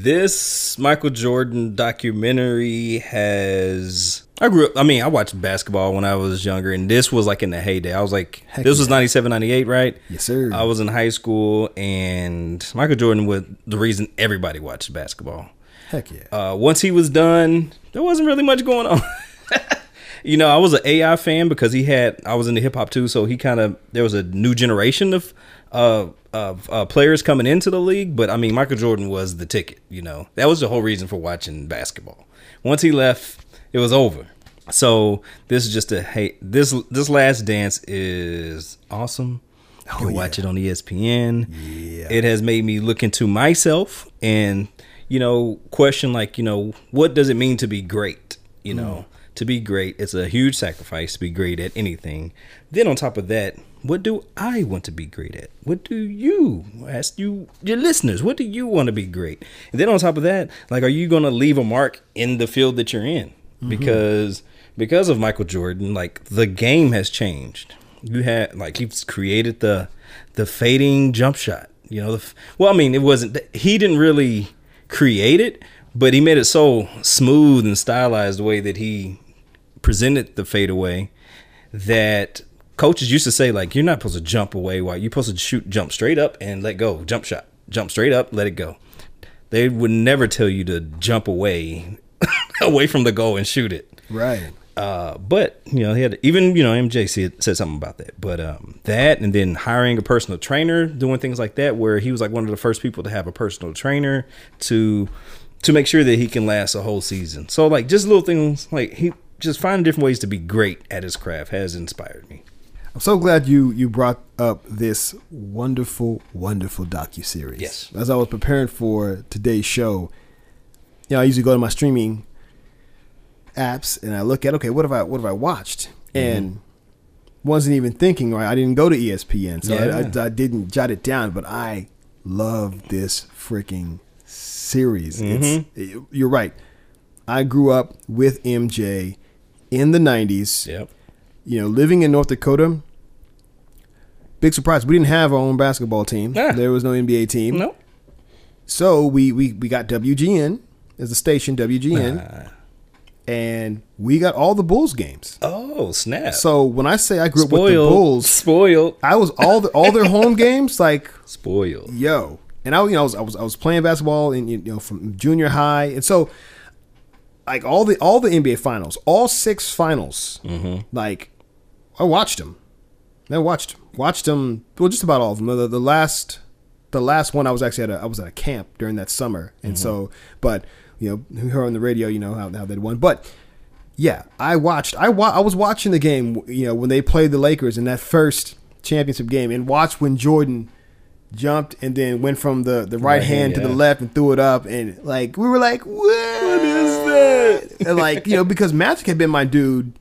This Michael Jordan documentary has. I grew up. I mean, I watched basketball when I was younger, and this was like in the heyday. I was like, Heck this was yeah. 97, 98, right? Yes, sir. I was in high school, and Michael Jordan was the reason everybody watched basketball. Heck yeah. Uh, once he was done, there wasn't really much going on. you know, I was an AI fan because he had. I was into hip hop too, so he kind of there was a new generation of uh, of uh, players coming into the league. But I mean, Michael Jordan was the ticket. You know, that was the whole reason for watching basketball. Once he left, it was over. So this is just a hey. This this last dance is awesome. You can Oh, watch yeah. it on ESPN. Yeah. It has made me look into myself and you know question like you know what does it mean to be great you know to be great it's a huge sacrifice to be great at anything then on top of that what do i want to be great at? What do you ask you your listeners what do you want to be great? And then on top of that like are you going to leave a mark in the field that you're in? Mm-hmm. Because because of michael jordan like the game has changed. You had like he's created the the fading jump shot you know the, f- well i mean it wasn't he didn't really create it but he made it so smooth and stylized the way that he presented the fadeaway that coaches used to say like you're not supposed to jump away while you're supposed to shoot jump straight up and let go jump shot jump straight up let it go they would never tell you to jump away away from the goal and shoot it Right. uh, but you know, he had even you know MJ said, said something about that. But um, that and then hiring a personal trainer, doing things like that, where he was like one of the first people to have a personal trainer to to make sure that he can last a whole season. So like just little things like he just finding different ways to be great at his craft has inspired me. I'm so glad you you brought up this wonderful, wonderful docu series. Yes. As I was preparing for today's show, you know, I usually go to my streaming apps and I look at okay, what have I what have I watched? Mm-hmm. And wasn't even thinking right. I didn't go to ESPN, so I, Yeah. I, I didn't jot it down. But I love this freaking series. It's mm-hmm. you're right. I grew up with MJ in the '90s. Yep. You know, living in North Dakota. Big surprise. We didn't have our own basketball team. Yeah. There was no NBA team. Nope. So we we we got WGN as the station WGN, and we got all the Bulls games. Oh snap! So when I say I grew up with the. Bulls, Spoiled. I was all the all their home games like Spoiled. yo, and I you know I was I was, I was playing basketball in you know from junior high, and so like all the all the NBA finals, all six finals, mm-hmm. like I watched them. I watched watched them. Well, just about all of them. The, the last the last one I was actually at a I was at a camp during that summer, and mm-hmm. so but you know heard on the radio you know how how they won, but. Yeah, I watched. I wa- I was watching the game. You know when they played the Lakers in that first championship game, and watched when Jordan jumped and then went from the, the right, Right hand hand, to the left and threw it up, and like we were like, what is that? and like you know because Magic had been my dude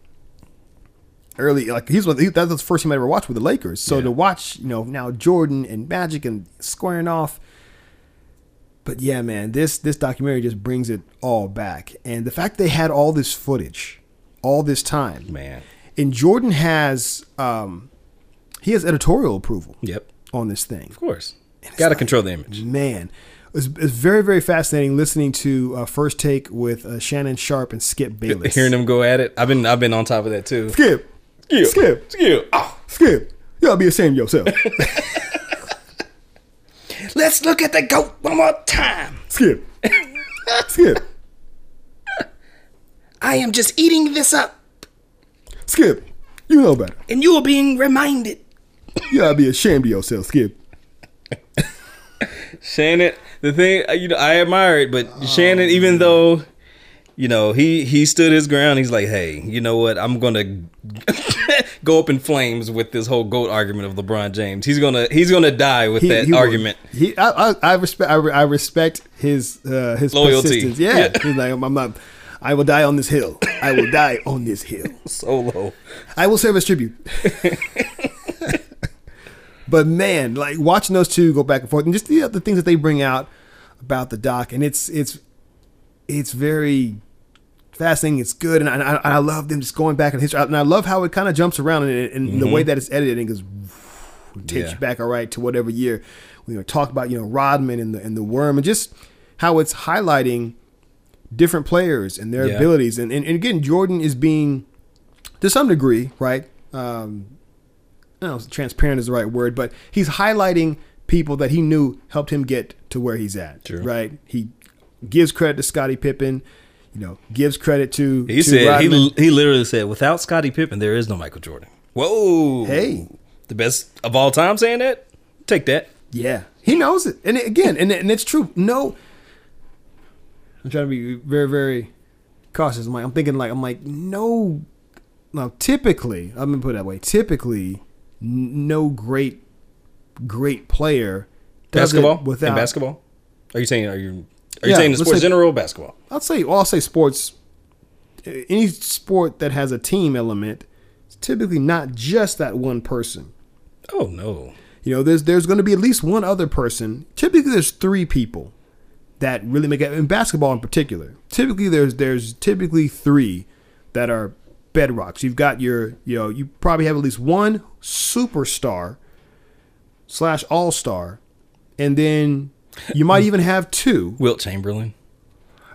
early. Like he's he, that's the first team I ever watched with the Lakers. So Yeah. to watch you know now Jordan and Magic and squaring off. But yeah, man, this this documentary just brings it all back, and the fact they had all this footage, all this time, Man. and Jordan has um, he has editorial approval Yep. on this thing. Of course. Got to like- control the image. Man, it's, it's very very fascinating listening to uh, First Take with uh, Shannon Sharpe and Skip Bayless. Hearing them go at it. I've been I've been on top of that too. Skip, Skip. Skip, Skip. Oh. Skip, you gotta be ashamed of yourself. Let's look at the goat one more time. Skip, Skip, I am just eating this up, Skip, you know better. and you are being reminded. You gotta be ashamed of yourself, Skip. Shannon, the thing you know, I admire it, but Shannon, even though you know he he stood his ground, he's like, hey, you know what? I'm gonna go up in flames with this whole goat argument of LeBron James. He's gonna he's gonna die with He- that he will- argument. He, I, I, I respect, I, I respect his, uh, his Loyalty. persistence. Yeah, Yeah. he's like, I'm, I'm not. I will die on this hill. I will die on this hill. Solo. I will serve as tribute. but man, like watching those two go back and forth, and just the the things that they bring out about the doc, and it's it's it's very fascinating. It's good, and I, I, I love them just going back in history, and I love how it kind of jumps around and, and the way that it's edited and goes takes Yeah. you back all right to whatever year we you know, talk about you know Rodman and the and the worm and just how it's highlighting different players and their Yeah. abilities and, and and again Jordan is being to some degree right um I don't know if transparent is the right word but he's highlighting people that he knew helped him get to where he's at True. right he gives credit to Scottie Pippen you know gives credit to He to said Rodman. he he literally said, without Scottie Pippen, there is no Michael Jordan. Whoa. Hey. the best of all time saying that. Take that. Yeah, he knows it, and again, and and it's true. No, I'm trying to be very very cautious. I'm like, I'm thinking like I'm like no, no. Typically, I'm gonna put it that way. Typically, no great great player Basketball. without In basketball. Are you saying? Are you? Are you Yeah, saying in let's sports say- general or basketball? I'll say, well, I'll say sports. Any sport that has a team element, it's typically not just that one person. Oh no. You know, there's there's going to be at least one other person. Typically, there's three people that really make it in basketball in particular. Typically, there's there's typically three that are bedrocks. You've got your you know you probably have at least one superstar slash all star, and then you might even have two. Wilt Chamberlain.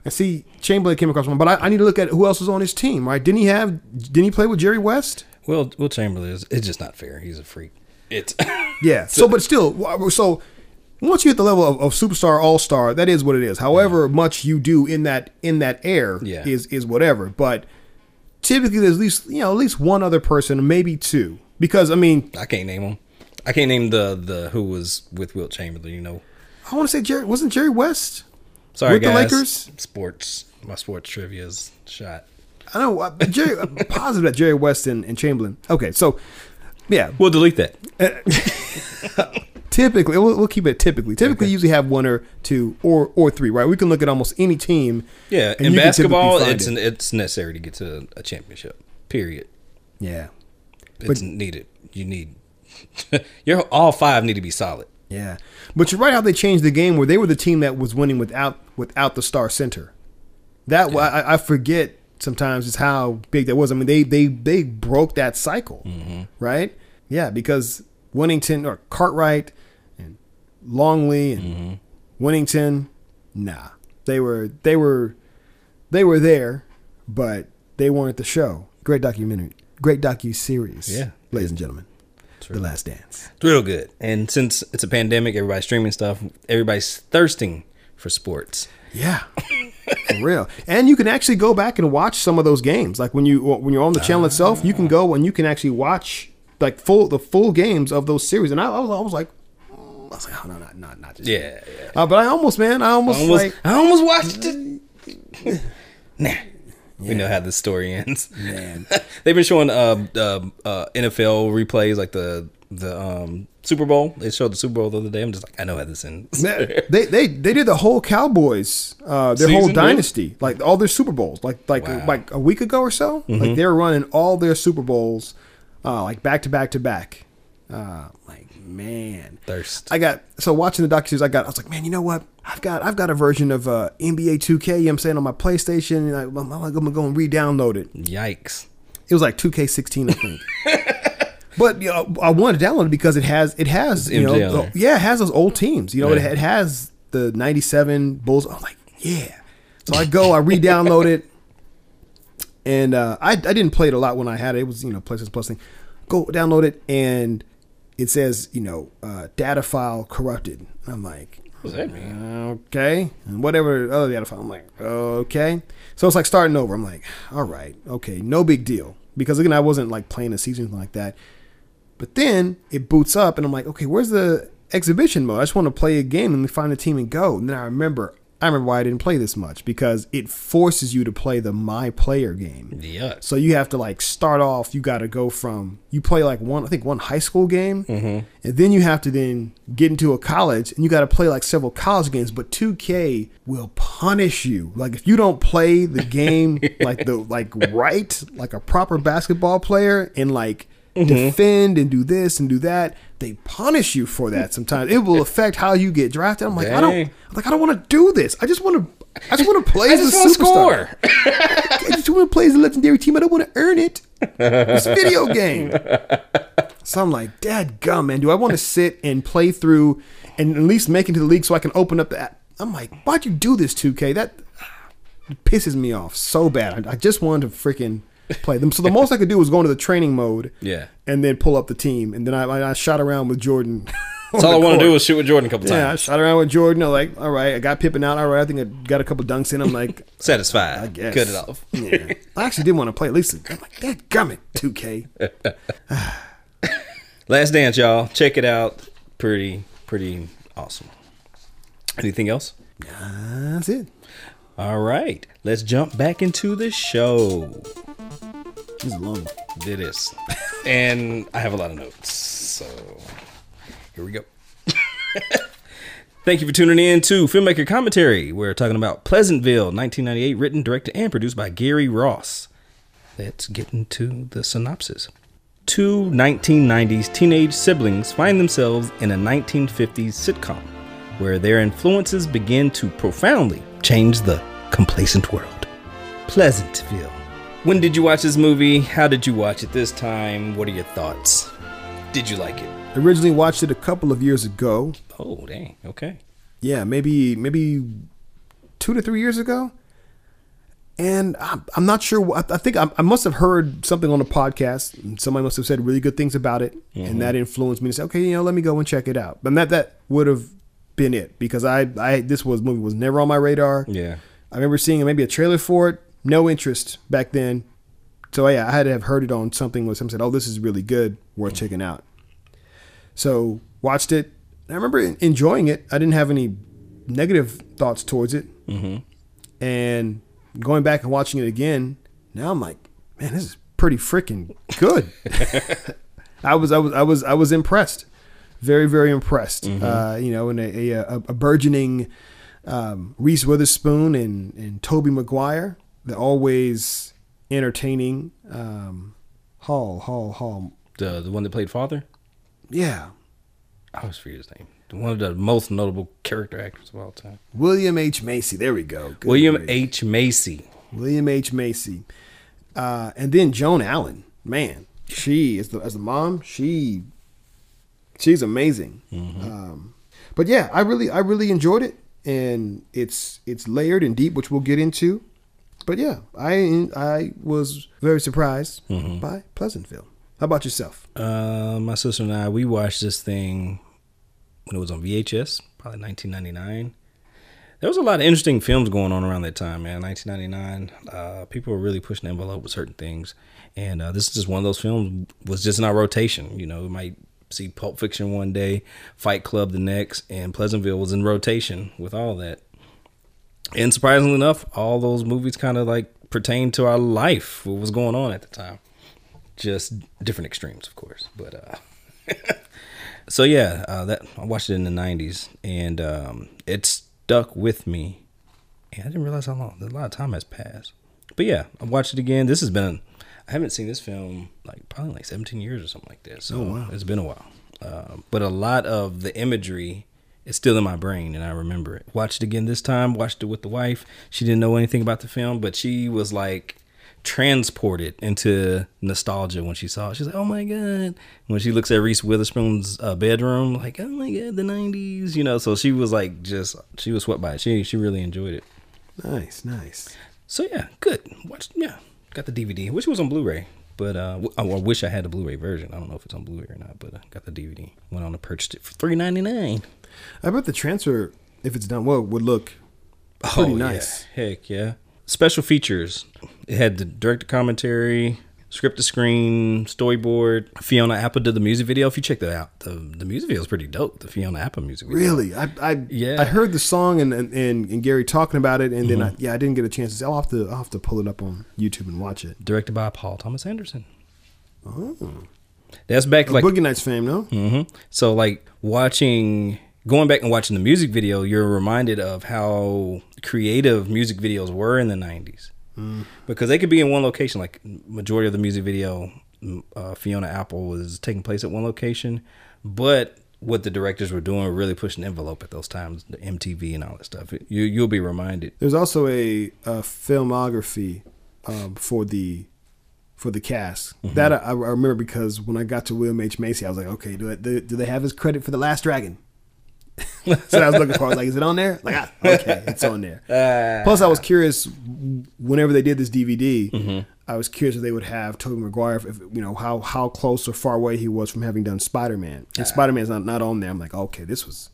I see, Chamberlain came across one, but I, I need to look at who else was on his team. Right? Didn't he have? Didn't he play with Jerry West? Will Wilt Chamberlain is it's just not fair. He's a freak. It's Yeah. So, but still, so once you hit the level of, of superstar, all star, that is what it is. However much you do in that in that air Yeah. is is whatever. But typically, there's at least you know at least one other person, maybe two, because I mean, I can't name them. I can't name the the who was with Wilt Chamberlain. You know. I want to say Jerry wasn't Jerry West. Sorry, With the guys. Lakers? Sports. My sports trivia's shot. I know uh, Jerry. I'm positive that Jerry West and, and Chamberlain. Okay, so yeah, We'll delete that. typically we'll, we'll keep it typically. Typically, you usually have one or two or or three. Right? We can look at almost any team. Yeah, and in you can typically basketball, it's it. an, it's necessary to get to a championship. Period. yeah. It's needed. You need. You're all five need to be solid. Yeah, but you're right how they changed the game where they were the team that was winning without without the star center. That I I, I forget sometimes is how big that was. I mean, they they they broke that cycle, mm-hmm. right? Yeah, because Wennington or Cartwright and Longley and mm-hmm. Wennington, nah, they were they were they were there, but they weren't the show. Great documentary, great docu series. Yeah. ladies and gentlemen, The Last Dance. It's real good. And since it's a pandemic, everybody's streaming stuff. Everybody's thirsting for sports. Yeah, for real. And you can actually go back and watch some of those games. Like when you when you're on the channel itself, you can go and you can actually watch like full the full games of those series. And I, I was, I was like, mm, I was like, oh no, not not not just Yeah, yeah. Uh, but I almost, man, I almost, almost, like, I almost watched it. nah. We know how the story ends. man. They've been showing uh, uh, uh, NFL replays like the the um, Super Bowl. They showed the Super Bowl the other day. I'm just like, I know how this ends. They they they did the whole Cowboys, uh, their whole Season, dynasty, like all their Super Bowls, like like Wow. like a week ago or so. Like they're running all their Super Bowls, uh, like back to back to back. Uh, man, Thirst. I got so watching the docu I got. I was like, man, you know what? I've got I've got a version of uh, NBA 2K. You know what I'm saying on my PlayStation, and I, I'm, I'm gonna go and re-download it. Yikes. It was like 2K16, I think. but you know, I wanted to download it because it has it has you know MJ on there. yeah it has those old teams. You know, it, it has the '97 Bulls. I'm like yeah. So I go, I re-download it, and uh, I I didn't play it a lot when I had it. It was you know PlayStation Plus thing. Go download it, and it says you know uh, data file corrupted. I'm like What does that mean? okay, and whatever other data file. I'm like, okay. So it's like starting over. I'm like, all right, okay, no big deal. Because again, I wasn't like playing a season like that. But then it boots up, and I'm like, okay, where's the exhibition mode? I just want to play a game and find a team and go. And then I remember, I remember why I didn't play this much because it forces you to play the my player game. Yuck. So you have to like start off. You got to go from you play like one, I think one high school game, mm-hmm. and then you have to then get into a college, and you got to play like several college games. But 2K will punish you. Like if you don't play the game like the like right, like a proper basketball player, and like Mm-hmm. defend and do this and do that, they punish you for that. Sometimes it will affect how you get drafted. I'm like, I don't, I'm like I don't want to do this. I just want to. I just want to play I as just a superstar. score. I just want to play as a legendary team. I don't want to earn it. It's a video game. So I'm like, Dad gum, man. Do I want to sit and play through and at least make it to the league so I can open up the app? I'm like, why'd you do this, 2K? That ah, pisses me off so bad. I, I just wanted to freaking play them. So the most I could do was go into the training mode Yeah. and then pull up the team. And then I, I, shot around with Jordan. That's all I want to do is shoot with Jordan a couple Yeah, I times. shot around with Jordan. I'm like, all right, I got Pippen out. All right, I think I got a couple dunks in. I'm like, Satisfied. I guess. Cut it off. Yeah. I actually did want to play at least. I'm like, that gummit, 2K. Last Dance, y'all. Check it out. Pretty, pretty awesome. Anything else? That's it. All right. Let's jump back into the show. This is long. It is. and I have a lot of notes. So here we go. Thank you for tuning in to Filmmaker Commentary. We're talking about Pleasantville, 1998, written, directed, and produced by Gary Ross. Let's get into the synopsis. Two 1990s teenage siblings find themselves in a 1950s sitcom where their influences begin to profoundly change the complacent world. Pleasantville. When did you watch this movie? How did you watch it this time? What are your thoughts? Did you like it? Originally watched it a couple of years ago. Oh, dang. Okay. Yeah, maybe maybe two to three years ago. And I'm, I'm not sure. I think I, I must have heard something on a podcast. Somebody must have said really good things about it, and mm-hmm. that influenced me to say, okay, you know, let me go and check it out. But that that would have been it because I I this was movie was never on my radar. Yeah. I remember seeing maybe a trailer for it. No interest back then. So yeah, I had to have heard it on something where someone said, "Oh, this is really good, worth checking out." So watched it. I remember enjoying it. I didn't have any negative thoughts towards it. Mm-hmm. And going back and watching it again, now I'm like, man, this is pretty freaking good. I was, I was, I was, I was impressed. Very, very impressed. Uh, you know, and a, a, a, a burgeoning um, Reese Witherspoon and and Tobey Maguire. They're always entertaining. Um, Hall, Hall, Hall. The the one that played father? Yeah, I always forget his name. One of the most notable character actors of all time. William H Macy. There we go. Good William. H. Macy. William H Macy, uh, and then Joan Allen. Man, she is the as the mom. She she's amazing. Um, but yeah, I really I really enjoyed it, and it's it's layered and deep, which we'll get into. But yeah, I I was very surprised by Pleasantville. How about yourself? Uh, my sister and I, we watched this thing when it was on VHS, probably 1999. There was a lot of interesting films going on around that time, man. 1999, uh, people were really pushing the envelope with certain things, and uh, this is just one of those films. Was just in our rotation. You know, we might see Pulp Fiction one day, Fight Club the next, and Pleasantville was in rotation with all that. And surprisingly enough, all those movies kind of like pertain to our life, what was going on at the time. Just different extremes, of course. But uh so yeah, uh, that I watched it in the '90s, and um, it stuck with me. And I didn't realize how long. A lot of time has passed. But yeah, I watched it again. This has been. I haven't seen this film like probably like 17 years or something like that. So it's been a while. Uh, but a lot of the imagery is still in my brain, and I remember it. Watched it again this time. Watched it with the wife. She didn't know anything about the film, but she was like transported into nostalgia when she saw it. She's like, "Oh my god!" When she looks at Reese Witherspoon's uh, bedroom, like, "Oh my god, the '90s," you know. So she was like, just she was swept by it. She she really enjoyed it. Nice, nice. So yeah, good. Watched yeah, got the DVD. Wish it was on Blu-ray, but uh, w- I wish I had the Blu-ray version. I don't know if it's on Blu-ray or not, but I got the DVD. Went on and purchased it for three ninety nine. I bet the transfer, if it's done well, would look pretty nice. Oh, Heck yeah. Special features. It had the director commentary, script to screen, storyboard. Fiona Apple did the music video. If you check that out, the the music video is pretty dope. The Fiona Apple music video. Really, I I Yeah. I heard the song and and, and, Gary talking about it, and then Mm-hmm. I, yeah, I didn't get a chance to. See. I'll have to I'll have to pull it up on YouTube and watch it. Directed by Paul Thomas Anderson. Oh, That's back like Boogie Nights fame, no? Mm-hmm. So like watching, going back and watching the music video, you're reminded of how creative music videos were in the '90s, because they could be in one location. Like majority of the music video, mm, uh, Fiona Apple was taking place at one location, but what the directors were doing were really pushing the envelope at those times, the MTV and all that stuff. You you'll be reminded. There's also a, a filmography um, for the for the cast Mm-hmm. that I, I remember because when I got to William H Macy, I was like, okay, do, they, do they have his credit for the Last Dragon? so I was looking for. I was like, is it on there? Like, ah, okay, it's on there. Plus, I was curious. Whenever they did this DVD, Mm-hmm. I was curious if they would have Tobey Maguire. If, you know how how close or far away he was from having done Spider Man, Ah. and Spider Man's not not on there. I'm like, okay, this was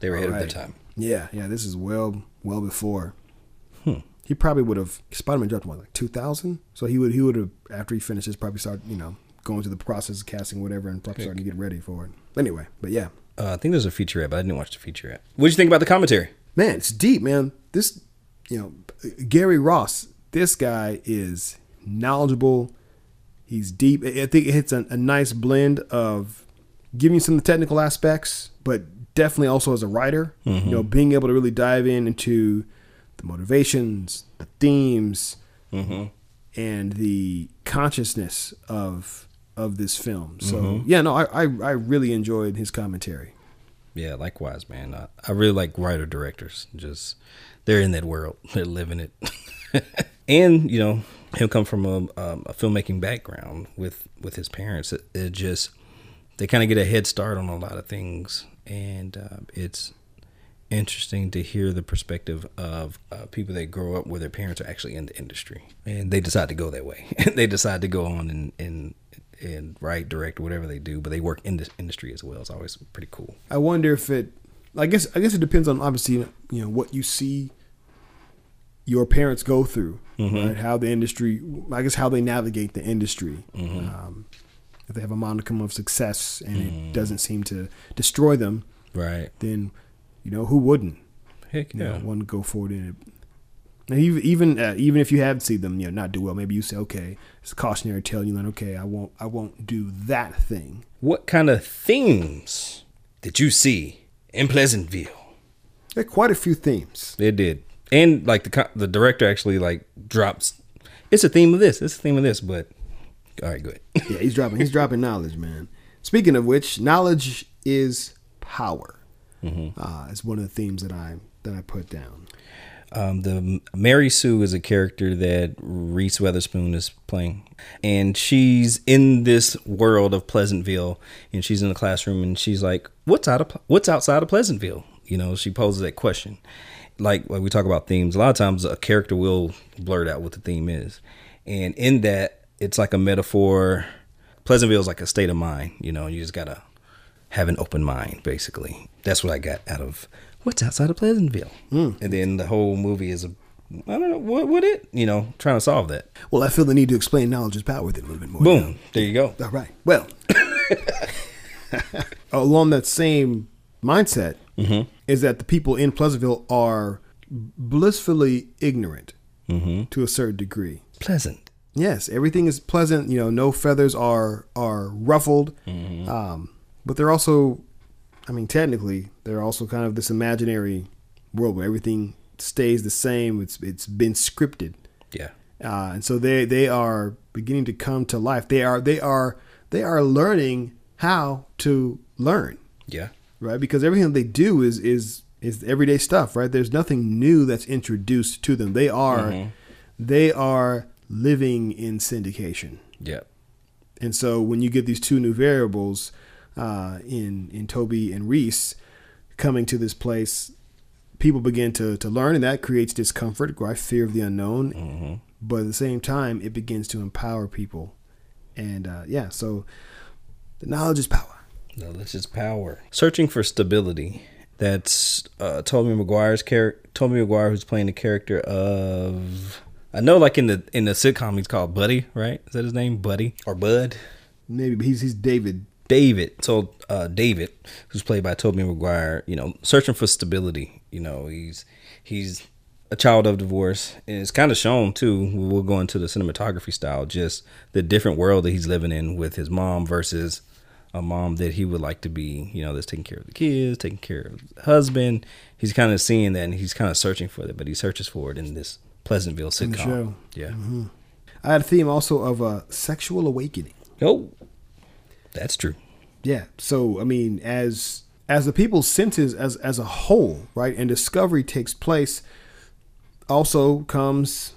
They were ahead of Alright. their time. yeah, yeah. This is well well before. Hmm. He probably would have Spider Man dropped what like 2000, so he would he would have after he finishes probably start you know going through the process of casting whatever and probably starting to get ready for it. Anyway, but yeah, Uh, I think there's a featurette, but I didn't watch the featurette. What did you think about the commentary? man, it's deep, man. This you know Gary Ross, this guy is knowledgeable. He's deep. I think it hits a, a nice blend of giving you some of the technical aspects, but definitely also as a writer, you know, being able to really dive in into the motivations, the themes, and the consciousness of of this film. So yeah, no, I, I I really enjoyed his commentary. Yeah, likewise, man. I, I really like writer directors. Just they're in that world. They're living it. and you know, him come from a, um, a filmmaking background with with his parents. It, it just they kind of get a head start on a lot of things, and uh, it's interesting to hear the perspective of uh, people that grow up where their parents are actually in the industry and they decide to go that way. they decide to go on and and and write, direct, whatever they do, but they work in this industry as well. It's always pretty cool. I wonder if it. I guess I guess it depends on obviously you know what you see your parents go through, mm-hmm. right? How the industry, I guess how they navigate the industry. Mm-hmm. Um, if they have a modicum of success and it mm. doesn't seem to destroy them, Right. then you know who wouldn't Heck you yeah. know want to go forward in it. And even even uh, even if you have seen them, you know, not do well, maybe you say, okay, it's a cautionary tale. You learn, okay, I won't I won't do that thing. What kind of themes did you see in Pleasantville? There are quite a few themes. It did, and like the the director actually like drops. It's a theme of this. It's a theme of this. But all right, good. Yeah, he's dropping. He's dropping knowledge, man. Speaking of which, knowledge is power. Uh, is one of the themes that I that I put down. Um, the Mary Sue is a character that Reese Witherspoon is playing, and she's in this world of Pleasantville, and she's in the classroom, and she's like, "What's out of What's outside of Pleasantville?" You know, she poses that question. Like when we talk about themes, a lot of times a character will blurt out what the theme is, and in that, it's like a metaphor. Pleasantville is like a state of mind. You know, you just gotta have an open mind. Basically, that's what I got out of what's outside of Pleasantville. Mm. And then the whole movie is a I don't know what would it you know trying to solve that. Well, I feel the need to explain knowledge is power then a little bit more. Boom, there you go. All right. Well, along that same mindset Mm-hmm. is that the people in Pleasantville are blissfully ignorant Mm-hmm. to a certain degree. Pleasant. Yes, everything is pleasant. You know, no feathers are are ruffled. Mm-hmm. Um, but they're also, I mean, technically, they're also kind of this imaginary world where everything stays the same. It's it's been scripted, Yeah. uh, and so they they are beginning to come to life. They are they are they are learning how to learn, Yeah. right? Because everything they do is is is everyday stuff, right? There's nothing new that's introduced to them. They are they are living in syndication. Yeah. And so when you get these two new variables uh, in in Tobey and Reese coming to this place, people begin to to learn, and that creates discomfort, right? Fear of the unknown. But at the same time, it begins to empower people, and uh, yeah. So the knowledge is power. Knowledge is power. Searching for stability. That's uh, Tobey Maguire's character. Tobey Maguire, who's playing the character of. I know, like in the in the sitcom, he's called Buddy, right? Is that his name, Buddy or Bud? Maybe but he's he's David. David. So uh, David, who's played by Tobey Maguire, you know, searching for stability. You know, he's he's a child of divorce, and it's kind of shown too. We'll go into the cinematography style, just the different world that he's living in with his mom versus a mom that he would like to be. You know, that's taking care of the kids, taking care of the husband. He's kind of seeing that, and he's kind of searching for that, but he searches for it in this Pleasantville sitcom. Yeah. I had a theme also of a sexual awakening. Oh, that's true. Yeah. So I mean, as as the people's senses as as a whole, right, and discovery takes place, also comes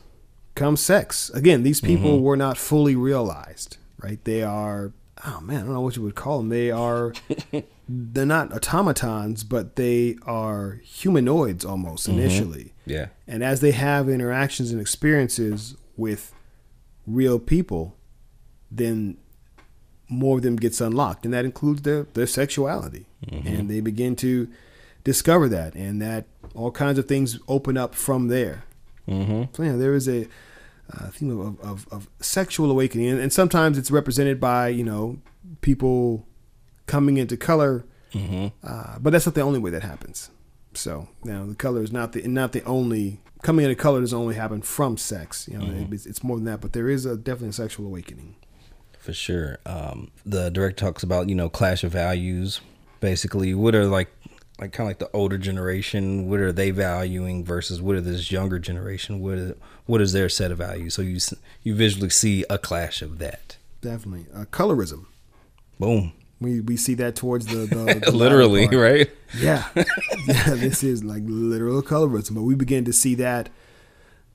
comes sex. Again, these mm-hmm. people were not fully realized, right? They are oh man, I don't know what you would call them. They are they're not automatons, but they are humanoids almost mm-hmm. initially. Yeah. And as they have interactions and experiences with real people, then more of them gets unlocked, and that includes their their sexuality, and they begin to discover that, and that all kinds of things open up from there. Mm-hmm. So yeah, there is a uh, theme of, of, of sexual awakening, and, and sometimes it's represented by you know people coming into color, Mm-hmm. uh, but that's not the only way that happens. So you know, the color is not the not the only coming into color doesn't only happen from sex. You know, it's, it's more than that, but there is a definitely a sexual awakening. For sure. Um, the director talks about you know clash of values. Basically, what are like like kind of like the older generation? What are they valuing versus what are this younger generation? What is what is their set of values? So you you visually see a clash of that. Definitely, uh, colorism. Boom. We we see that towards the, the, the Literally, right? Yeah, yeah. This is like literal colorism, but we begin to see that,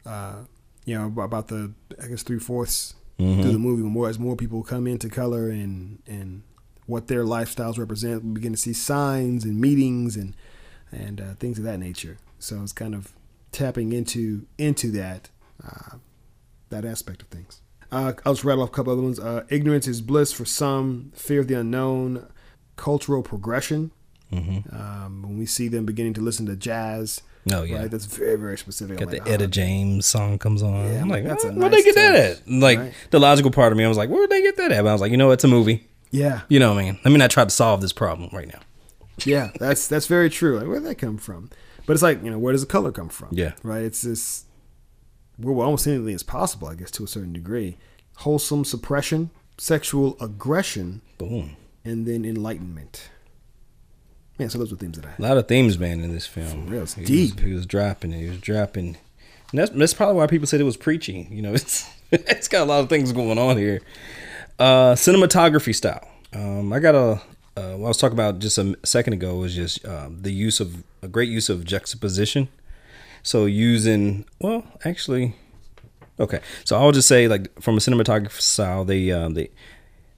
uh, you know, about the I guess three fourths Mm-hmm. through the movie. More as more people come into color and and what their lifestyles represent, we begin to see signs and meetings and and uh, things of that nature. So it's kind of tapping into into that uh, that aspect of things. Uh, I'll just rattle off a couple other ones. Uh, ignorance is bliss for some. Fear of the unknown. Cultural progression. Um, when we see them beginning to listen to jazz, Oh yeah. right? That's very very specific. Got I'm the like, Etta oh, James song comes on. Yeah, I'm like, that's a "Where- where'd they get that at? Like right? the logical part of me, I was like, where'd they get that at? But I was like, you know, it's a movie. Yeah, You know what I mean? Let me not try to solve this problem right now. yeah, that's that's very true. Like, where'd that come from? But it's like you know, where does the color come from? Yeah. right. It's this. Well, almost anything is possible, I guess, to a certain degree. Wholesome suppression, sexual aggression, Boom. and then enlightenment. Man, so those were themes that I A lot of themes, man, in this film. For real, it's he deep. Was, he was dropping it. He was dropping. And that's that's probably why people said it was preachy. You know, it's it's got a lot of things going on here. Uh, cinematography style. Um, I got a. Uh, what I was talking about just a second ago was just um, the use of a great use of juxtaposition. So using well, actually, okay. So I'll just say like from a cinematography style, they um, they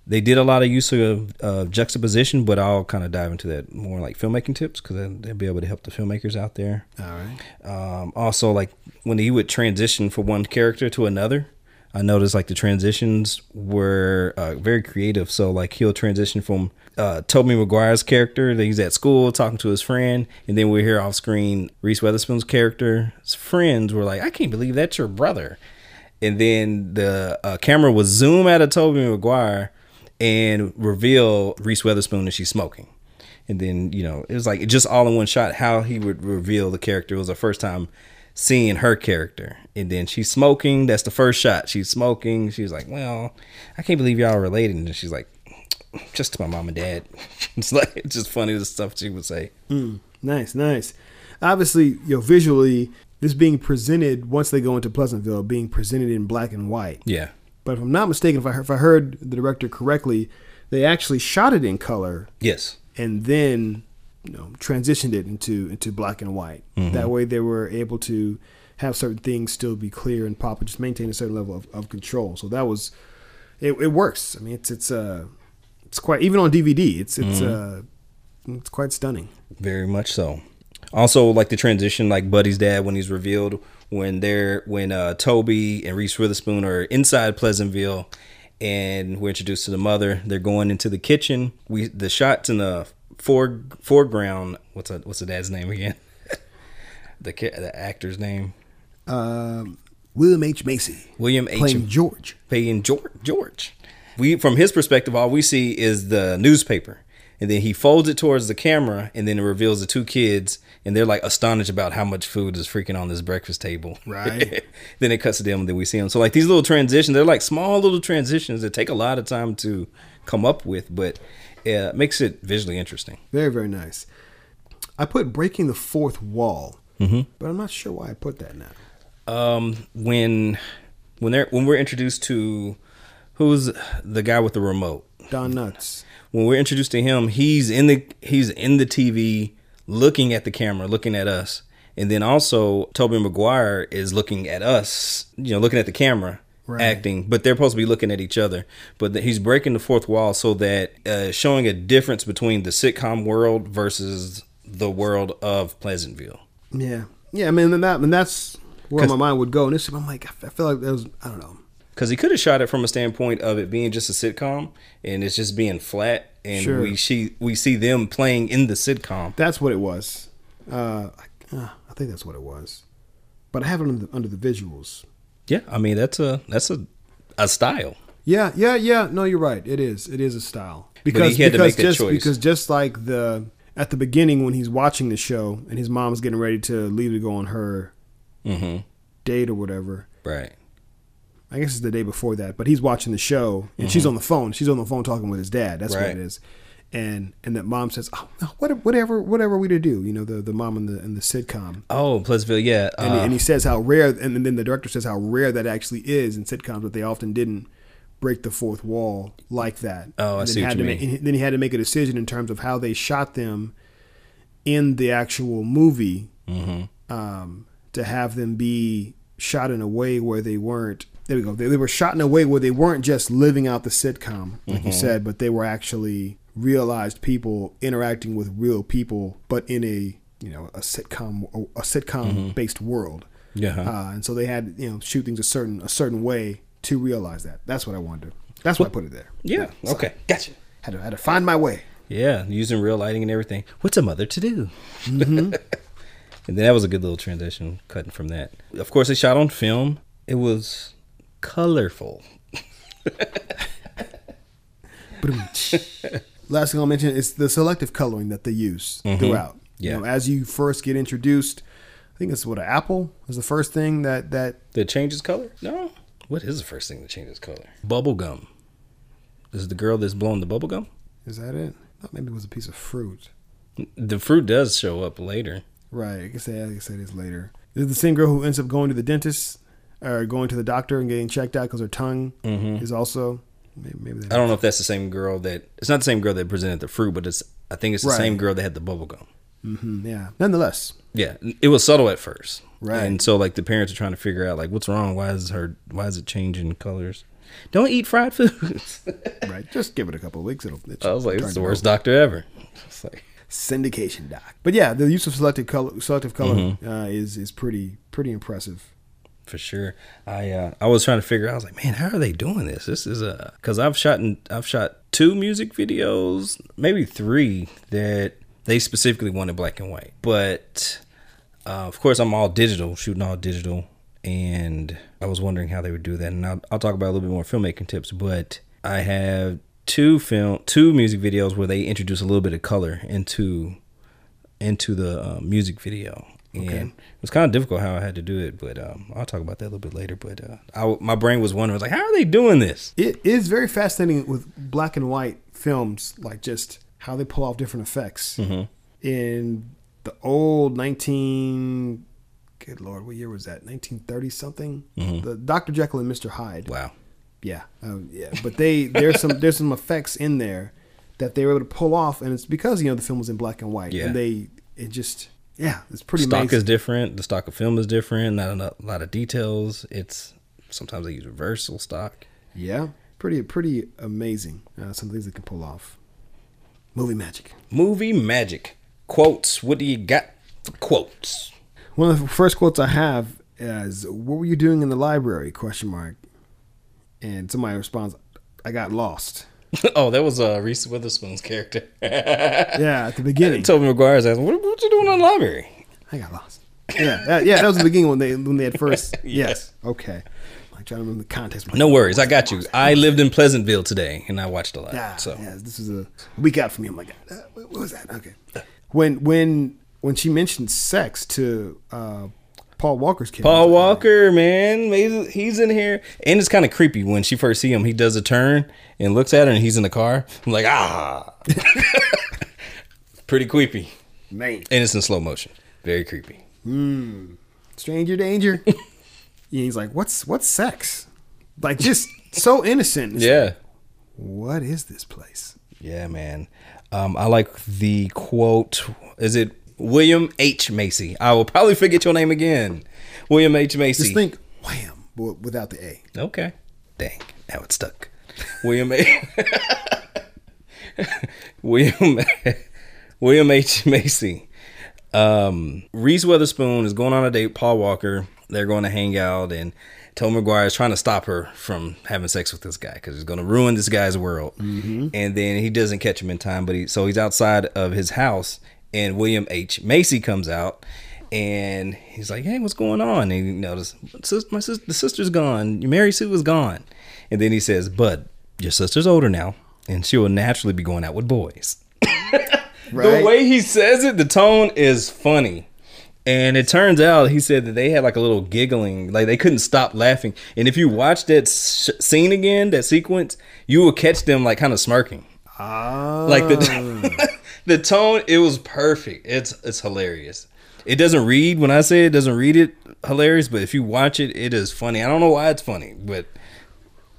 they did a lot of use of uh, juxtaposition, but I'll kind of dive into that more like filmmaking tips because they'll be able to help the filmmakers out there. All right. Um, also, like when he would transition from one character to another, I noticed like the transitions were uh, very creative. So like he'll transition from uh, Tobey Maguire's character that he's at school talking to his friend, and then we hear off screen Reese Witherspoon's character. His friends were like, "I can't believe that's your brother," and then the uh, camera would zoom out of Tobey Maguire and reveal Reese Witherspoon and she's smoking. And then, you know, it was like just all in one shot how he would reveal the character. It was the first time seeing her character. And then she's smoking. That's the first shot. She's smoking. She's like, Well, I can't believe y'all are related. And she's like, Just to my mom and dad. it's like it's just funny the stuff she would say. Mm, nice, nice. Obviously, you know, visually, this being presented once they go into Pleasantville, being presented in black and white. Yeah. But if I'm not mistaken, if I, if I heard the director correctly, they actually shot it in color. Yes. And then, you know, transitioned it into into black and white. Mm-hmm. That way, they were able to have certain things still be clear and pop, but just maintain a certain level of, of control. So that was, it, it works. I mean, it's it's uh, it's quite even on DVD. It's it's mm-hmm. uh, it's quite stunning. Very much so. Also, like the transition, like Buddy's dad when he's revealed when they're when uh, Tobey and Reese Witherspoon are inside Pleasantville, and we're introduced to the mother. They're going into the kitchen. We the shots in the fore, foreground. What's a, what's the dad's name again? the the actor's name. Um, William H Macy. William H. Playing George. Playing George. George. We from his perspective, all we see is the newspaper and then he folds it towards the camera and then it reveals the two kids and they're like astonished about how much food is freaking on this breakfast table. Right. Then it cuts to them and then we see them. So like these little transitions they're like small little transitions that take a lot of time to come up with but it makes it visually interesting. Very very nice. I put breaking the fourth wall mm-hmm. but i'm not sure why i put that now um when when they're when we're introduced to who's the guy with the remote? Don Knotts when we're introduced to him, he's in the he's in the TV looking at the camera, looking at us. And then also Tobey Maguire is looking at us, you know, looking at the camera, right. acting, but they're supposed to be looking at each other. But the, he's breaking the fourth wall so that uh, showing a difference between the sitcom world versus the world of Pleasantville. Yeah, yeah. I mean, and that and that's where my mind would go. And this, I'm like, I feel like that was, I don't know because he could have shot it from a standpoint of it being just a sitcom and it's just being flat, and sure. we see we see them playing in the sitcom. That's what it was. Uh, I, uh, I think that's what it was, but I have it under the, under the visuals. Yeah, I mean that's a that's a a style. Yeah, yeah, yeah. No, you're right. It is. It is a style because because just choice. because just like the at the beginning when he's watching the show and his mom's getting ready to leave to go on her mm-hmm. date or whatever. Right. I guess it's the day before that, but he's watching the show and mm-hmm. she's on the phone. She's on the phone talking with his dad. That's right. what it is. And and that mom says, "Oh, whatever, whatever we to do." You know, the the mom in the in the sitcom. Oh, Pleasantville, yeah. Uh, and, he, and, he, says how rare, and then the director says how rare that actually is in sitcoms, but they often didn't break the fourth wall like that. Oh, I see what you mean. Make, then he had to make a decision in terms of how they shot them in the actual movie mm-hmm. um, to have them be shot in a way where they weren't there we go. They, they, were shot in a way where they weren't just living out the sitcom, like mm-hmm. you said, but they were actually realized people interacting with real people, but in a you know a sitcom a sitcom mm-hmm. based world. Yeah, uh, and so they had you know shoot things a certain a certain way to realize that. That's what I wanted. That's why I put it there. Yeah. yeah okay. Gotcha. Had to had to find my way. Yeah, using real lighting and everything. What's a mother to do? Mm-hmm. and then that was a good little transition, cutting from that. Of course, they shot on film. It was colorful. Last thing I'll mention is the selective coloring that they use mm-hmm. throughout. Yeah. You know, as you first get introduced, I think it's what an apple is the first thing that that that changes color. No, what is the first thing that changes color? Bubble gum. Is the girl that's blowing the bubble gum? Is that it? I thought maybe it was a piece of fruit. The fruit does show up later. Right. I guess I guess it is later. Is the same girl who ends up going to the dentist or going to the doctor and getting checked out because her tongue mm-hmm. is also maybe, maybe I don't know if that's the same girl that it's not the same girl that presented the fruit, but it's I think it's the right. same girl that had the bubble gum. Mhm, yeah. Nonetheless, Yeah, it was subtle at first, Right. And so like the parents are trying to figure out like what's wrong. Why is her? Why is it changing colors? Don't eat fried foods. right. Just give it a couple of weeks. It'll. It I was like, is the worst doctor ever. It's like, syndication doc. But yeah, the use of selective color, selective color, Mm-hmm. uh, is is pretty pretty impressive. For sure. I uh, I was trying to figure out. I was like, man, how are they doing this? This is a because I've shot in, I've shot two music videos, maybe three that they specifically wanted black and white. But uh, of course, I'm all digital, shooting all digital, and I was wondering how they would do that. And I'll, I'll talk about a little bit more filmmaking tips. But I have two film, two music videos where they introduce a little bit of color into into the uh, music video. And it was kind of difficult how I had to do it, but um, I'll talk about that a little bit later. But uh, I, my brain was wondering, like, how are they doing this? It is very fascinating with black and white films, like just how they pull off different effects. Mm-hmm. In the old nineteen, good lord, what year was that? Nineteen thirty something. The Doctor Jekyll and Mister Hyde. Mm-hmm. Wow. Yeah, uh, yeah. But they there's some there's some effects in there that they were able to pull off, and it's because you know the film was in black and white, Yeah. and they it just yeah, it's pretty stock amazing. is different. The stock of film is different. Not a lot of details. It's sometimes they use reversal stock. yeah, pretty pretty amazing. Uh, some things they can pull off. Movie magic. Movie magic quotes. What do you got? for Quotes. One of the first quotes I have is "What were you doing in the library?" Question mark. And somebody responds, "I got lost." oh, that was uh, Reese Witherspoon's character. Yeah, at the beginning, Tobey Maguire's asking, what, what you doing in the library? I got lost. Yeah, that, yeah, that was the beginning when they when they had first. Yes, okay. I'm trying to remember the context. No worries, I got you. I lived in Pleasantville today, and I watched a lot. Yeah, so yeah, this was a week out for me. I'm like, uh, what was that? Okay. When when when she mentioned sex to uh, Paul Walker's character, Paul Walker, man, he's, he's in here, and it's kind of creepy when she first see him. He does a turn and looks at her, and he's in the car. I'm like, ah, pretty creepy, man, and it's in slow motion. Very creepy. Hmm. stranger danger. yeah, he's like, what's what's sex? Like just so innocent. It's Yeah, like, what is this place? yeah, man. Um, I like the quote. Is it William H Macy? I will probably forget your name again. William H Macy. Just think, wham, without the A. Okay. Dang. Now it's stuck. William A. William William H. Macy. Um, Reese Witherspoon is going on a date. Paul Walker. They're going to hang out, and Tom McGuire is trying to stop her from having sex with this guy because he's going to ruin this guy's world. And then he doesn't catch him in time, but he so he's outside of his house, and William H. Macy comes out, and he's like, "Hey, what's going on?" And he notices "Sis- my sister, the sister's gone. Mary Sue is gone, and then he says, "Bud, your sister's older now, and she will naturally be going out with boys." The way he says it, the tone is funny. And it turns out he said that they had like a little giggling, like they couldn't stop laughing. And if you watch that sh- scene again, that sequence, you will catch them like kind of smirking. Ah, Like the the tone, it was perfect. It's it's hilarious. It doesn't read when I say it doesn't read it hilarious, but if you watch it, it is funny. I don't know why it's funny, but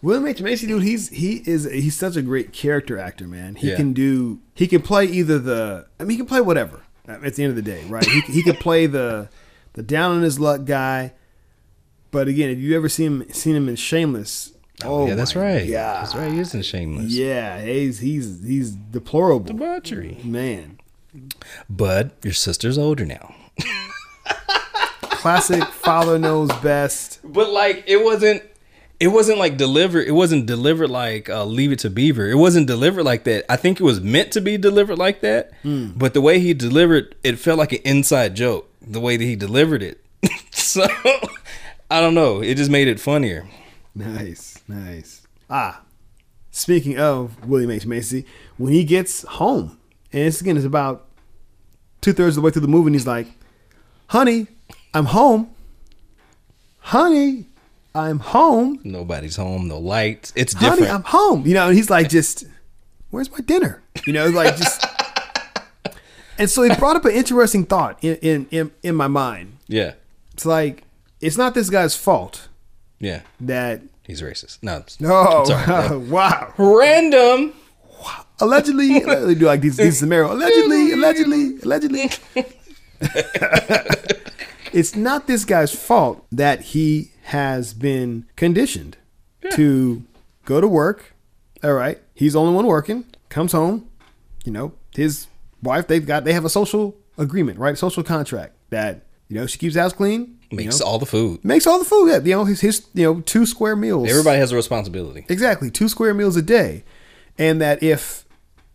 William H Macy, dude, he's he is he's such a great character actor, man. He Yeah. can do he can play either the I mean he can play whatever uh, at the end of the day, right? he he could play the the down on his luck guy, but again, if you ever seen him seen him in Shameless, oh, yeah, that's right. Yeah, That's right. He isn't shameless. Yeah, he's he's he's deplorable, Debauchery. man. But your sister's older now. Classic father knows best. But like it wasn't it wasn't like delivered it wasn't delivered like uh, leave it to beaver it wasn't delivered like that i think it was meant to be delivered like that but the way he delivered it felt like an inside joke the way that he delivered it so i don't know it just made it funnier Nice, nice. Ah, speaking of William H Macy, when he gets home, and it's again, it's about two thirds of the way through the movie, and he's like, "Honey, I'm home. Honey, I'm home. nobody's home no lights it's different. Honey, different I'm home." You know, and he's like, "Just where's my dinner?" You know, like just. And so it brought up an interesting thought in in in, in my mind. yeah It's like it's not this guy's fault yeah that. He's racist no I'm sorry. wow. random allegedly, they do like these these Samaro. Allegedly, allegedly, allegedly. it's not this guy's fault that he has been conditioned to go to work. All right, he's the only one working. Comes home, you know, his wife. They've got they have a social agreement, right? Social contract that you know she keeps house clean. You Makes know, all the food. makes all the food. Yeah, you know his, his you know two square meals. Everybody has a responsibility. Exactly, two square meals a day, and that if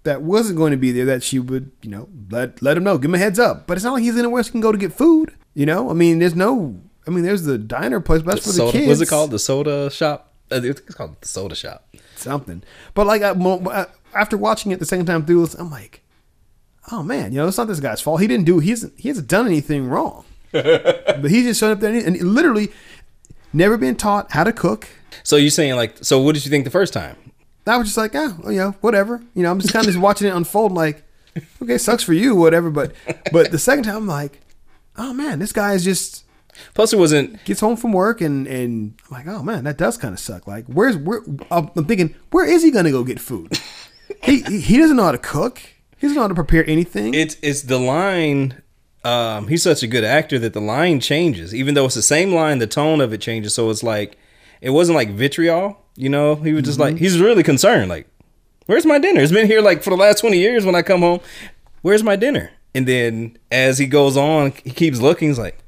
that wasn't going to be there, that she would, you know, let let him know, give him a heads up. But it's not like he's anywhere else he can go to get food. You know, I mean, there's no, I mean, there's the diner place, but that's for the soda, kids. what's it called? The soda shop. Uh, It's called the soda shop. Something. But like I, I- after watching it the second time through, I'm like, oh man, you know, it's not this guy's fault. He didn't do. He hasn't. He hasn't done anything wrong. but he just showed up there and, and literally never been taught how to cook. So you're saying like, so what did you think the first time? I was just like, ah, well, you know, whatever. You know, I'm just kind of just watching it unfold. Like, okay, sucks for you, whatever. But, but the second time, I'm like, oh man, this guy is just Plus, it wasn't. gets home from work and and I'm like, oh man, that does kind of suck. Like, where's where? I'm thinking, where is he gonna go get food? he he he doesn't know how to cook. He doesn't know how to prepare anything. It's it's the line. Um, he's such a good actor that the line changes, even though it's the same line. The tone of it changes, so it's like it wasn't like vitriol. You know, he was just like he's really concerned. Like, where's my dinner? It's been here like for the last twenty years. When I come home, where's my dinner? And then as he goes on, he keeps looking. He's like,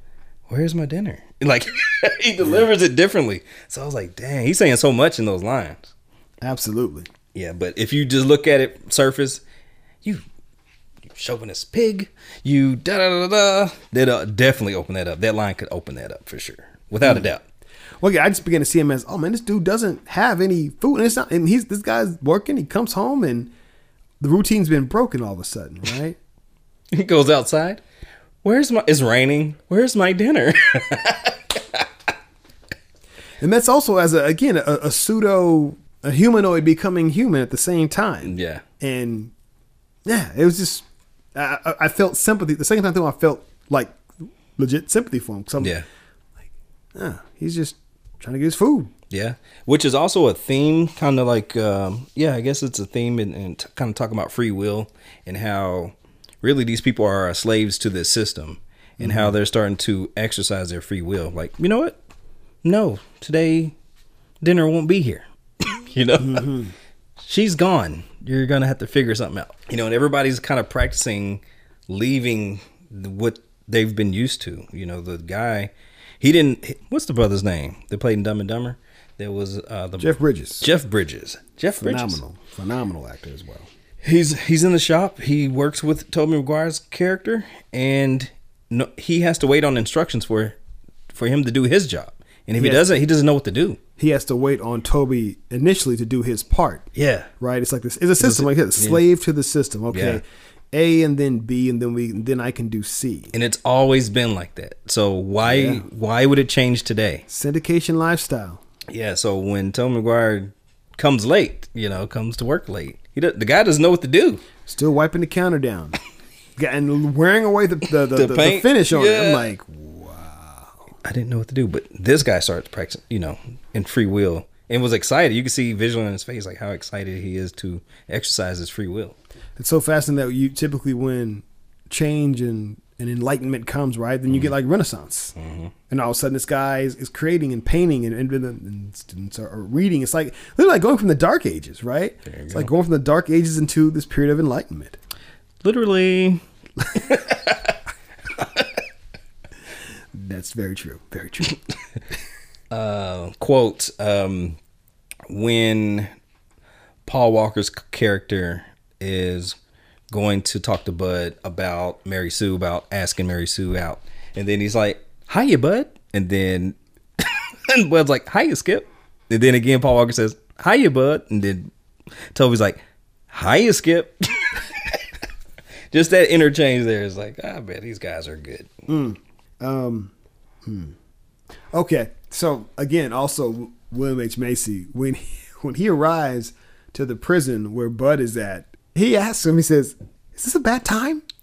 where's my dinner? Like he delivers it differently. So I was like, dang, he's saying so much in those lines. Absolutely. Yeah, but if you just look at it surface, chauvinist pig, you da da da da. That uh, definitely open that up. That line could open that up for sure, without a doubt. Well, yeah, I just began to see him as, oh man, this dude doesn't have any food, and it's not, and he's this guy's working. He comes home and the routine's been broken all of a sudden, right? He goes outside. Where's my? It's raining. Where's my dinner? And that's also as a again a, a pseudo a humanoid becoming human at the same time. Yeah. And yeah, it was just I, I- felt sympathy. The second time through, I felt like legit sympathy for him. 'Cause I'm yeah, like, ah, he's just trying to get his food. yeah. Which is also a theme, kind of like um, yeah. I guess it's a theme and, t- kind of talking about free will and how really these people are slaves to this system and how they're starting to exercise their free will. Like you know what? No, today dinner won't be here. you know, she's gone. You're gonna have to figure something out. You know, and everybody's kind of practicing leaving what they've been used to. You know, the guy, he didn't. What's the brother's name? They played in Dumb and Dumber. There was uh, the Jeff Bridges, Jeff Bridges. Jeff Bridges. phenomenal, phenomenal actor as well. He's he's in the shop. He works with Tobey Maguire's character, and no, he has to wait on instructions for for him to do his job. And if he doesn't, he doesn't know what to do. He has to wait on Tobey initially to do his part. Yeah, right? It's like this. It's a system. Like a slave to the system. Okay, Yeah. A and then B and then we then I can do C. and it's always been like that. So why Yeah. why would it change today? Syndication lifestyle. Yeah. So when Tom McGuire comes late, you know, comes to work late, he does, the guy doesn't know what to do. Still wiping the counter down. And wearing away the the, the, The the, the finish on it. I'm like, I didn't know what to do, but this guy starts practicing, you know, in free will and was excited. You can see visually in his face like how excited he is to exercise his free will. it's so fascinating that you typically when change and, and enlightenment comes, right? Then you Mm-hmm. get like Renaissance, and all of a sudden this guy is, is creating and painting, and, and, and students are, are reading. It's like literally like going from the Dark Ages, right? It's go. like going from the Dark Ages into this period of enlightenment. Literally, That's very true. Very true. uh, quote um, when Paul Walker's character is going to talk to Bud about Mary Sue, about asking Mary Sue out, and then he's like, "Hiya, Bud," and then and Bud's like, "Hiya, Skip," and then again Paul Walker says, "Hiya, Bud," and then Tobey's like, "Hiya, Skip." Just that interchange there is like, I bet these guys are good. Um, hmm. Okay, so again, also William H Macy when he, when he arrives to the prison where Bud is at, he asks him. He says, "Is this a bad time?"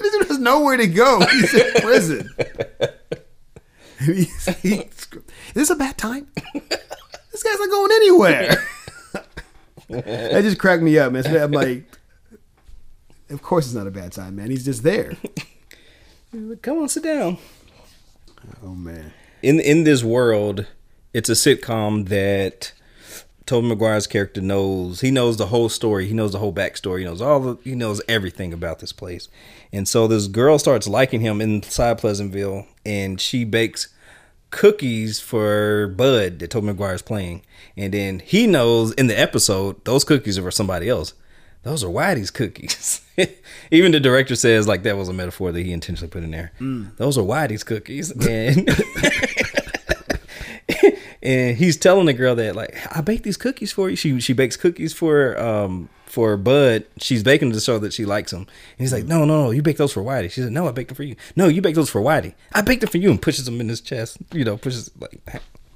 There's nowhere to go. He's in prison. And he's- is this a bad time? This guy's not going anywhere. that just cracked me up, man. So I'm like, of course it's not a bad time, man. He's just there. Come on, sit down. Oh man. In in this world, it's a sitcom that Tobey Maguire's character knows. He knows the whole story. He knows the whole backstory. He knows all the. He knows everything about this place. And so this girl starts liking him inside Pleasantville, and she bakes cookies for Bud that Tobey Maguire's playing. And then he knows in the episode those cookies are for somebody else. Those are Whitey's cookies. Even the director says like that was a metaphor that he intentionally put in there. Those are Whitey's cookies, and and he's telling the girl that like I baked these cookies for you. She she bakes cookies for um for Bud. She's baking to show that she likes him. And he's like, no, no, no, you baked those for Whitey. She said, no, I baked them for you. No, you baked those for Whitey. I baked them for you, and pushes them in his chest. You know, pushes like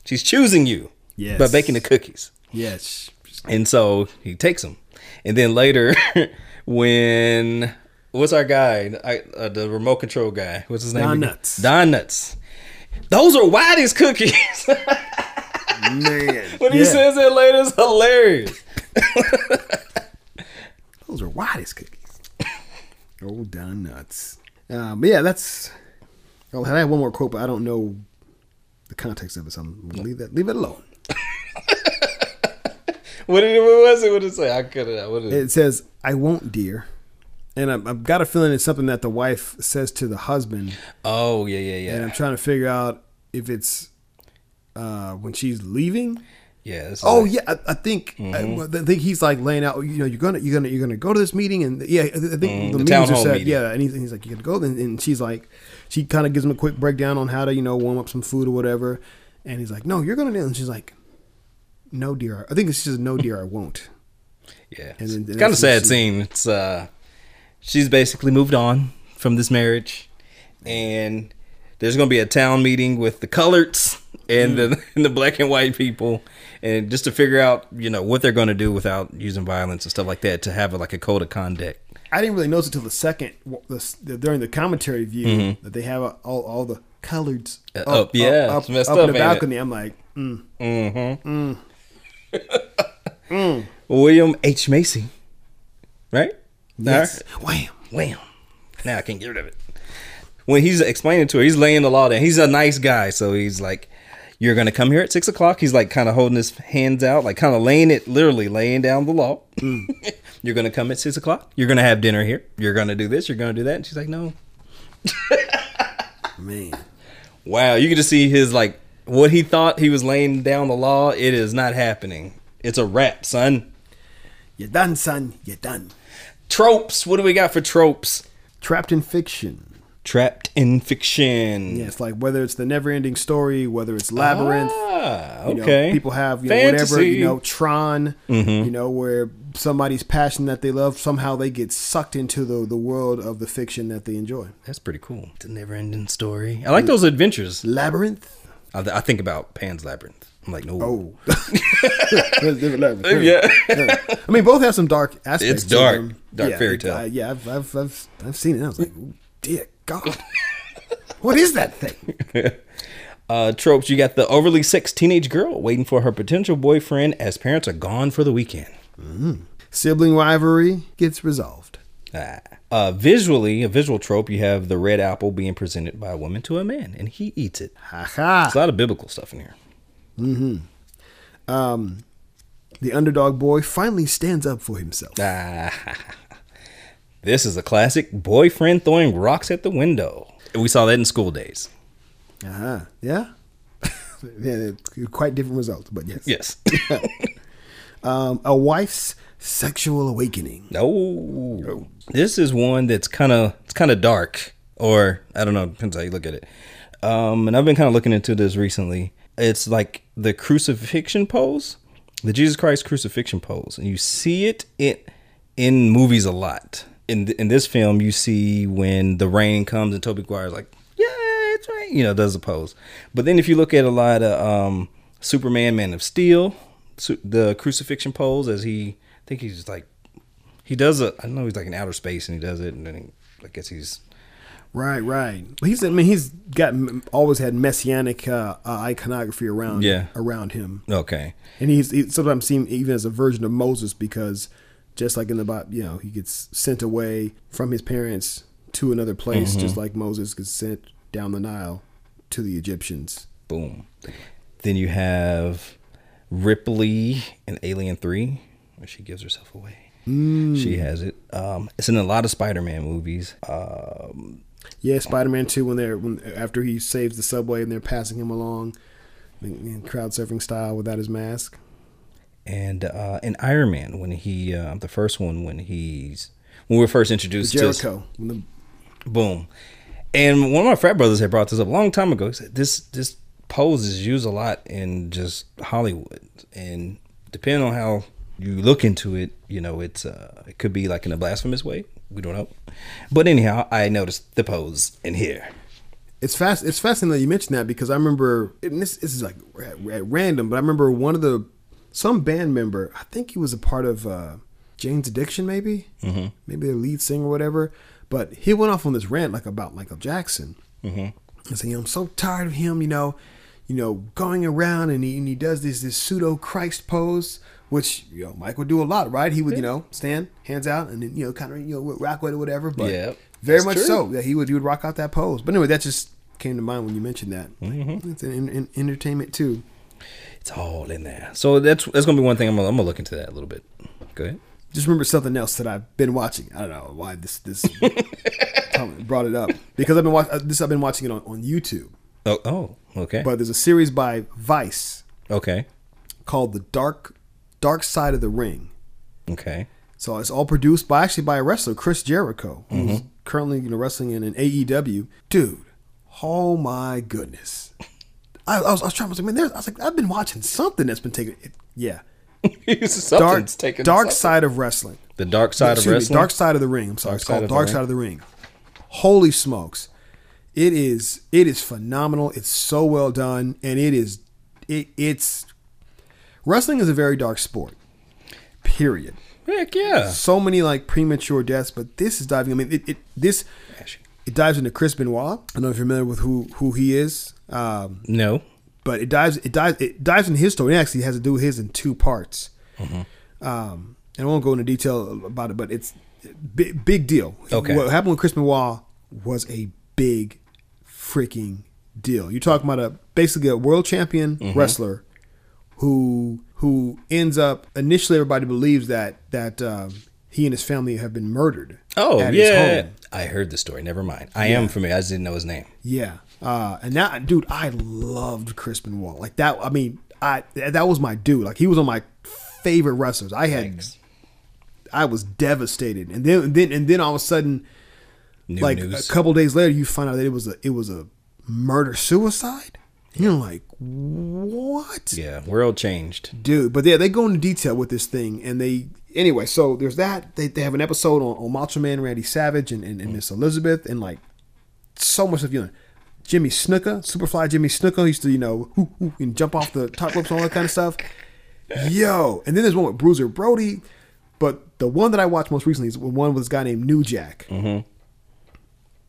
she's choosing you Yes. by baking the cookies. Yes. And so he takes them. And then later, when what's our guy, I, uh, the remote control guy? What's his name? Don again? Nuts. Don Knotts. Those are Whitey's cookies. Man. when he Yeah. says that later, it's hilarious. Those are Whitey's cookies. oh, Don Knotts. Um, but yeah, that's. Oh, I have one more quote, but I don't know the context of it, so I'm gonna leave that. Leave it alone. What, did, what was it? What did it say? I could have. What did it? It says, "I won't, dear," and I've, I've got a feeling it's something that the wife says to the husband, Oh yeah, yeah, yeah. and I'm trying to figure out if it's uh, when she's leaving. yeah. Oh like- yeah, I, I think I, Mm-hmm. well, I think he's like laying out. You know, you're gonna you're gonna you're gonna go to this meeting, and yeah, I I think the, Mm, the meetings town are set. meeting. Yeah, and he's, he's like, you're gonna go, and, and she's like, she kind of gives him a quick breakdown on how to you know warm up some food or whatever, and he's like, no, you're gonna, and she's like, no, dear, I think it's just no, dear, I won't. Yeah, And then- it's and kind of sad she- scene. It's uh, she's basically moved on from this marriage, and there's gonna be a town meeting with the coloreds and the and the black and white people, and just to figure out you know what they're gonna do without using violence and stuff like that to have like a code of conduct. I didn't really notice until the second the, the, during the commentary view that they have all all the coloreds Mm-hmm. Uh, up, yeah, up, it's up up, in the ain't it? balcony. I'm like, mm-hmm mm, William H Macy, right? yes, All wham. Wham. Now I can't get rid of it. When he's explaining to her, he's laying the law down. He's a nice guy, so he's like, "You're gonna come here at six o'clock." He's like, kind of holding his hands out, like kind of laying it, literally laying down the law. Mm. You're gonna come at six o'clock. You're gonna have dinner here. You're gonna do this. You're gonna do that. And she's like, "No." Man, Wow, you get to see his like what he thought he was laying down the law. It is not happening. It's a wrap, son. you're done, son. You're done. Tropes. What do we got for tropes? Trapped in fiction. Trapped in fiction. Yeah, it's like whether it's the never-ending story, whether it's labyrinth. Ah, You know, okay. people have you know whatever you know Tron. You know where somebody's passion that they love somehow they get sucked into the the world of the fiction that they enjoy. That's pretty cool. It's a never-ending story. I like those adventures. Labyrinth. I, I think about Pan's Labyrinth. I'm like, no. Oh, There's different labyrinth. yeah. I mean, both have some dark aspects. It's to dark. them. Dark yeah, fairy tale. uh, yeah, I've, I've I've I've seen it. I was like, "Ooh, dear God, what is that thing? uh, tropes. You got the overly sex teenage girl waiting for her potential boyfriend as parents are gone for the weekend. Sibling rivalry gets resolved. Ah. Uh, visually, a visual trope. You have the red apple being presented by a woman to a man, and he eats it. Ha. There's a lot of biblical stuff in here. Mm-hmm. Um, the underdog boy finally stands up for himself. Ah. This is a classic boyfriend throwing rocks at the window. We saw that in school days. Uh-huh. Yeah. yeah, quite different results, but yes. Yes. Um, a wife's sexual awakening. No. This is one that's kind of it's kind of dark, or I don't know, depends how you look at it. Um, and I've been kind of looking into this recently. It's like the crucifixion pose, the Jesus Christ crucifixion pose, and you see it in in movies a lot. In in this film, you see when the rain comes and Tobey Maguire's like, "Yeah, it's rain," you know, does the pose. But then if you look at a lot of um, Superman, Man of Steel, su- the crucifixion pose, as he, think he's like he does a I know he's like in outer space and he does it and then he, I guess he's Right, right. He's I mean he's got always had messianic uh, uh, iconography around Yeah. around him, Okay. and he's he sometimes seen even as a version of Moses because just like in the Bible, you know, he gets sent away from his parents to another place, just like Moses gets sent down the Nile to the Egyptians. Boom. Then you have Ripley in Alien 3, where she gives herself away. She has it. Um, it's in a lot of Spider-Man movies. Um, Yeah, Spider Man Two when they're when after he saves the subway and they're passing him along, in, crowd surfing style without his mask. and uh, in Iron Man, when he, uh, the first one, when he's when we are first introduced to Jericho. The, Boom. And one of my frat brothers had brought this up a long time ago. He said this this pose is used a lot in just Hollywood, and depending on how you look into it, you know, it's uh, it could be like in a blasphemous way. We don't know. But anyhow, I noticed the pose in here. It's fast. It's fascinating that you mentioned that because I remember and this, this is like at, at random, but I remember one of the some band member. I think he was a part of uh, Jane's Addiction, maybe, mm-hmm. maybe the lead singer or whatever. But he went off on this rant like about Michael Jackson, mm-hmm. and saying, "I'm so tired of him, you know, you know, going around and he, and he does this this pseudo Christ pose." Which you know Mike would do a lot, right? He would you know stand hands out and then you know kind of you know rock with it, or whatever. But Yeah, very much true. so. Yeah, he would he would rock out that pose. But anyway, that just came to mind when you mentioned that. Mm-hmm. It's an, an entertainment too. It's all in there. So that's that's gonna be one thing. I'm gonna, I'm gonna look into that a little bit. Go ahead. Just remember something else that I've been watching. I don't know why this this brought it up because I've been watching uh, this. I've been watching it on, on YouTube. Oh, oh, okay, But there's a series by Vice okay, called The Dark Dark Side of the Ring. okay. So it's all produced by actually by a wrestler, Chris Jericho, who's mm-hmm. currently you know wrestling in an AEW. Dude, oh my goodness! I, I was I was trying to say, man, there's, I was like, I've been watching something that's been taken. It, yeah, dark taking dark side of wrestling. The dark side of Excuse me, wrestling. dark side of the ring. I'm sorry, Dark it's called Dark Side of the Ring. Holy smokes! It is it is phenomenal. It's so well done, and it is it it's wrestling is a very dark sport. Period. Heck yeah. So many like premature deaths, but this is diving. I mean, it, it this it dives into Chris Benoit. I don't know if you're familiar with who who he is, um, No. but it dives it dives it dives into his story. It actually has to do with his in two parts. Um, and I won't go into detail about it, but it's big, big deal. Okay. What happened with Chris Benoit was a big freaking deal. You're talking about a basically a world champion wrestler who who ends up initially everybody believes that that um, he and his family have been murdered. Oh yeah. I heard the story. Never mind. I am familiar. I just didn't know his name. Yeah. Uh, and that dude, I loved Chris Benoit Like that. I mean, I that was my dude. Like he was on my favorite wrestlers. I had, Thanks. I was devastated. And then, and then, and then all of a sudden, New like news. a couple days later, you find out that it was a, it was a murder suicide. And you're like, what? yeah, world changed. dude. But yeah, they go into detail with this thing, and they anyway. So there's that. They, they have an episode on, on Macho Man Randy Savage and, and, and mm. Miss Elizabeth, and like so much of you know. Jimmy Snuka, Superfly Jimmy Snuka used to, you know, whoo, whoo, and jump off the top ropes and all that kind of stuff. Yo, and then there's one with Bruiser Brody, but the one that I watched most recently is one with this guy named New Jack. Mm-hmm.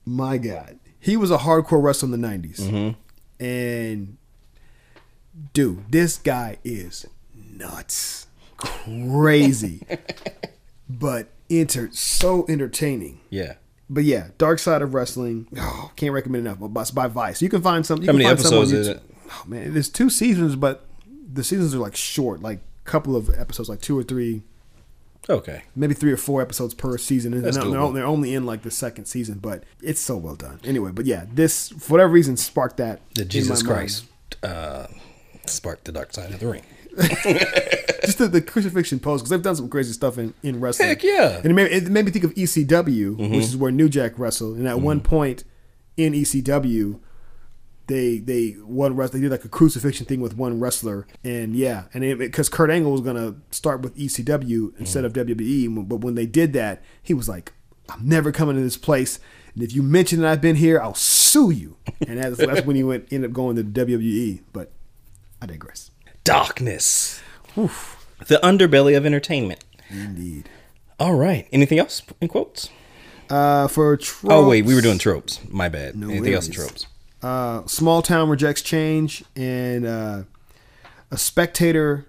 My God, he was a hardcore wrestler in the '90s, and dude, this guy is nuts, crazy, but enter so entertaining. Yeah. But yeah, Dark Side of Wrestling. Oh, can't recommend enough. But it's by Vice. You can find some. You How can many find episodes is it? Oh man, there's two seasons, but the seasons are like short, like a couple of episodes, like two or three, Okay. maybe three or four episodes per season. And That's they're, doable. they're only- in like the second season, but it's so well done. Anyway, but yeah, this for whatever reason sparked that. The Jesus. Christ uh, sparked the dark side of the ring. just the, the crucifixion pose because they've done some crazy stuff in, in wrestling. Heck yeah. And it made, it made me think of ECW, Mm-hmm. which is where New Jack wrestled. And at one point in ECW, they they one wrestler they did like a crucifixion thing with one wrestler, and yeah, and because Kurt Angle was gonna start with ECW instead of WWE, but when they did that, he was like, "I'm never coming to this place." And if you mention that I've been here, I'll sue you. And that's, that's when he went ended up going to WWE. But I digress. Darkness. The underbelly of entertainment. Indeed. All right. Anything else in quotes? Uh, for tropes, Oh wait, we were doing tropes. My bad. No Anything else in tropes? Uh, small town rejects change, and uh, a spectator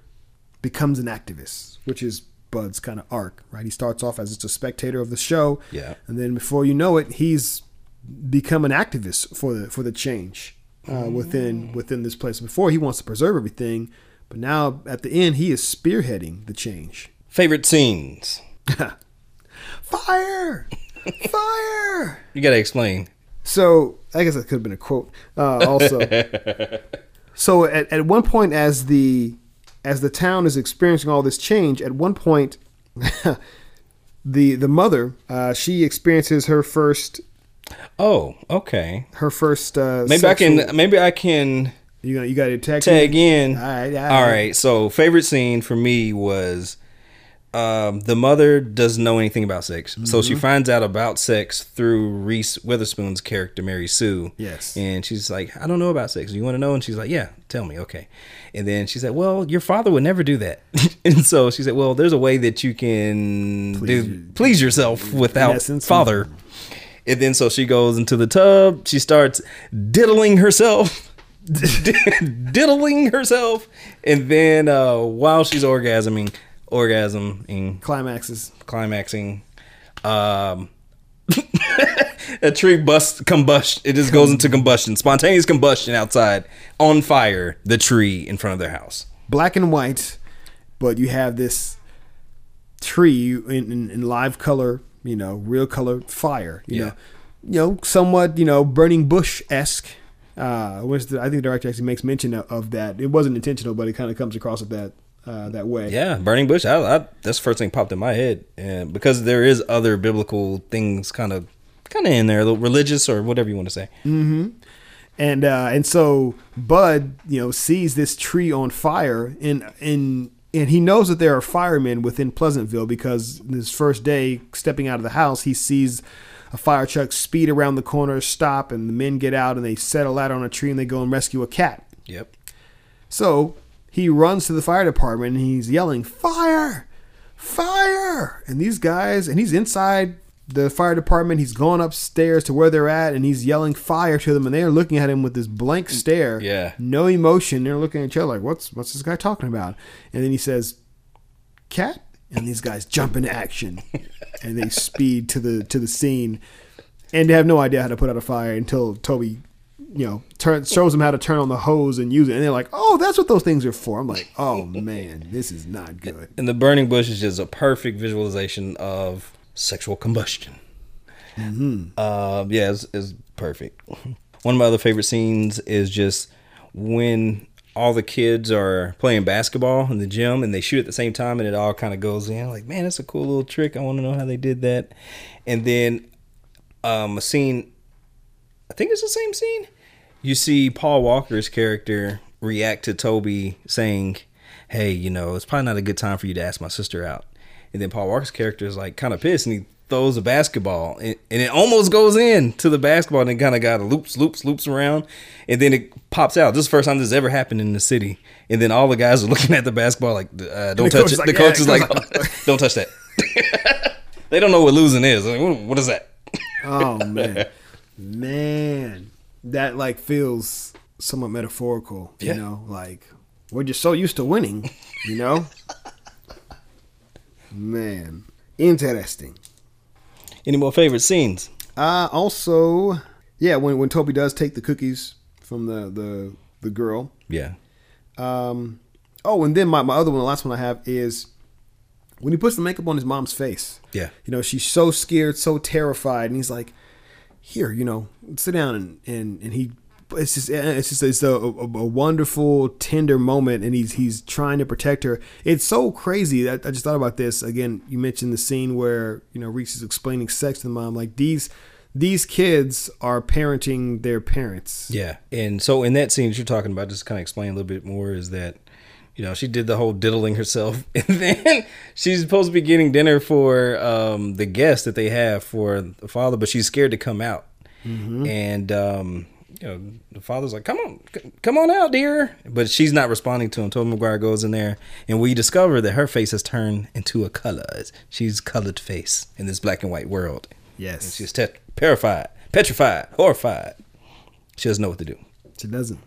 becomes an activist, which is Bud's kind of arc, right? He starts off as just a spectator of the show, Yeah. and then before you know it, he's become an activist for the for the change uh, within within this place. Before he wants to preserve everything, but now at the end, he is spearheading the change. Favorite scenes. Fire! Fire! You gotta explain. So I guess that could have been a quote. Uh, also, so at, at one point, as the as the town is experiencing all this change, at one point, the the mother uh, she experiences her first Oh, okay. her first. Uh, Maybe I can. Maybe I can You got you got to tag tag in. All right, all right. All right. So favorite scene for me was um, the mother doesn't know anything about sex, so Mm-hmm. she finds out about sex through Reese Witherspoon's character Mary Sue. Yes. and she's like, "I don't know about sex. You want to know?" And she's like, "Yeah, tell me." Okay, and then she said, "Well, your father would never do that." and so she said, "Well, there's a way that you can Please do please yourself without essence, father." And then so she goes into the tub. She starts diddling herself. diddling herself and then uh while she's orgasming orgasming climaxes. climaxing um a tree bust combust. it just goes into combustion spontaneous combustion outside on fire the tree in front of their house black and white, but you have this tree in, in, in live color, you know, real color fire, you Yeah. know, you know, somewhat, you know, burning bush esque. Uh, which the, I think the director actually makes mention of, of that. It wasn't intentional, but it kind of comes across with that uh, that way. yeah burning bush I, I that's the first thing popped in my head and because there is other biblical things kind of kind of in there religious or whatever you want to say and uh, and so Bud, you know, sees this tree on fire, and and and he knows that there are firemen within Pleasantville because his first day stepping out of the house, he sees a fire truck speed around the corner, stop, and the men get out and they set a ladder on a tree and they go and rescue a cat. yep So he runs to the fire department and he's yelling, Fire! Fire! And these guys, and he's inside the fire department. He's going upstairs to where they're at and he's yelling fire to them and they're looking at him with this blank mm, stare. Yeah. No emotion. They're looking at each other like, What's what's this guy talking about? And then he says, Cat? And these guys jump into action and they speed to the to the scene and they have no idea how to put out a fire until Tobey, you know, turn, shows them how to turn on the hose and use it. And they're like, "Oh, that's what those things are for." I'm like, "Oh man, this is not good." and the burning bush is just a perfect visualization of sexual combustion. Mm-hmm. Uh, yeah, it's, it's perfect. One of my other favorite scenes is just when all the kids are playing basketball in the gym and they shoot at the same time and it all kind of goes in. Like, man, that's a cool little trick. I want to know how they did that. And then um, a scene, I think it's the same scene. You see Paul Walker's character react to Tobey saying, "Hey, you know, it's probably not a good time for you to ask my sister out." And then Paul Walker's character is like kind of pissed and he throws a basketball and, and it almost goes in to the basketball and it kind of got loops, loops, loops around and then it pops out. This is the first time this has ever happened in the city. And then all the guys are looking at the basketball like, uh, "Don't touch it." like, the "Yeah, coach is it like, "Don't touch that." they don't know what losing is. Like, what, what is that? Oh man, man, that like feels somewhat metaphorical. You know, like we're just so used to winning. You know, man, interesting. Any more favorite scenes? Uh also, yeah, when when Tobey does take the cookies from the the the girl. Yeah. Um, oh, and then my, my other one, the last one I have is when he puts the makeup on his mom's face. Yeah. You know, she's so scared, so terrified, and he's like, "Here, you know, sit down." And and, and he, it's just it's just it's a, a, a wonderful, tender moment, and he's he's trying to protect her. It's so crazy. that I just thought about this again. You mentioned the scene where you know Reese is explaining sex to the mom. Like these these kids are parenting their parents. Yeah. And so in that scene that you're talking about, just kind of explain a little bit more is that, you know, she did the whole diddling herself. And then she's supposed to be getting dinner for um, the guest that they have for the father, but she's scared to come out. And, um, you know, the father's like, come on, c- come on out, dear. But she's not responding to him. Tobey Maguire goes in there, and we discover that her face has turned into a color. She's colored face in this black and white world. Yes. And she's tet- terrified, petrified, horrified. She doesn't know what to do. She doesn't.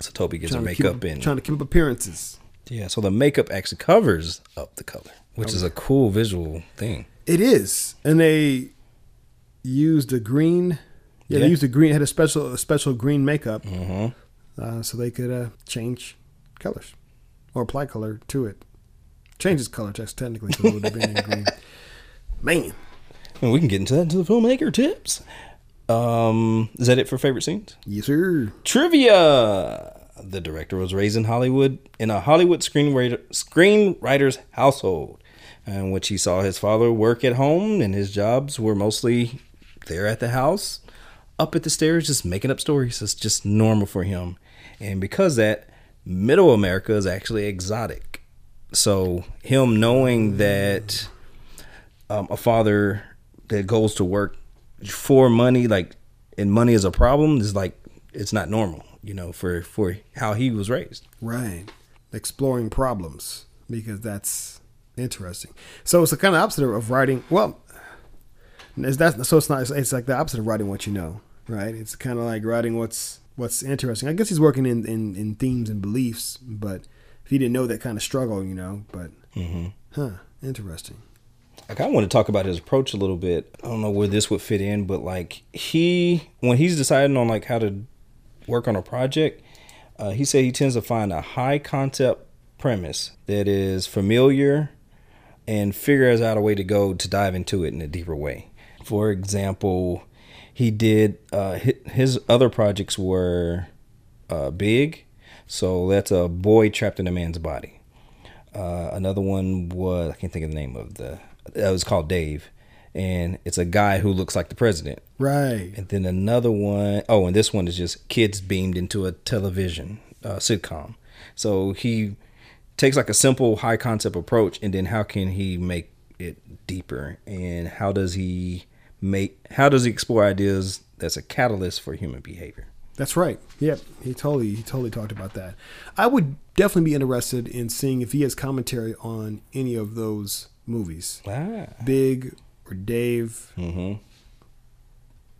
So Tobey gets her to, keep, makeup and trying to keep up appearances. Yeah. So the makeup actually covers up the color, which is a cool visual thing. It is, and they used a green. Yeah, Yeah. they used a green. Had a special a special green makeup, Mm-hmm. uh, so they could uh, change colors or apply color to it. Changes color, just technically, because it would have been in green. Man, And we can get into that into the filmmaker tips. Um, is that it for favorite scenes? yes sir. Trivia. The director was raised in Hollywood in a Hollywood screenwriter screenwriter's household, in which he saw his father work at home, and his jobs were mostly there at the house, up at the stairs, just making up stories. It's just normal for him, and because that Middle America is actually exotic, so him knowing that um, a father that goes to work for money, like, and money is a problem, is like it's not normal, you know, for for how he was raised. Right. Exploring problems because that's interesting. So it's the kind of opposite of writing. Well, is that so? It's not. It's, like the opposite of writing what you know, right? It's kind of like writing what's what's interesting. I guess he's working in in, in themes and beliefs, but if he didn't know that kind of struggle, you know, but mm-hmm. huh, interesting. Like I want to talk about his approach a little bit. I don't know where this would fit in, but like he when he's deciding on like how to work on a project, uh, he said he tends to find a high concept premise that is familiar and figures out a way to go to dive into it in a deeper way. For example, he did uh, his other projects were uh, big, so that's a boy trapped in a man's body. Uh, another one was I can't think of the name of the. It was called Dave, and it's a guy who looks like the president. Right. And then another one, oh, and this one is just kids beamed into a television uh, sitcom. So he takes like a simple high concept approach, and then how can he make it deeper? And how does he make? How does he explore ideas that's a catalyst for human behavior? That's right. Yep. He totally he totally talked about that. I would definitely be interested in seeing if he has commentary on any of those movies. Ah. Big or Dave. Mm-hmm.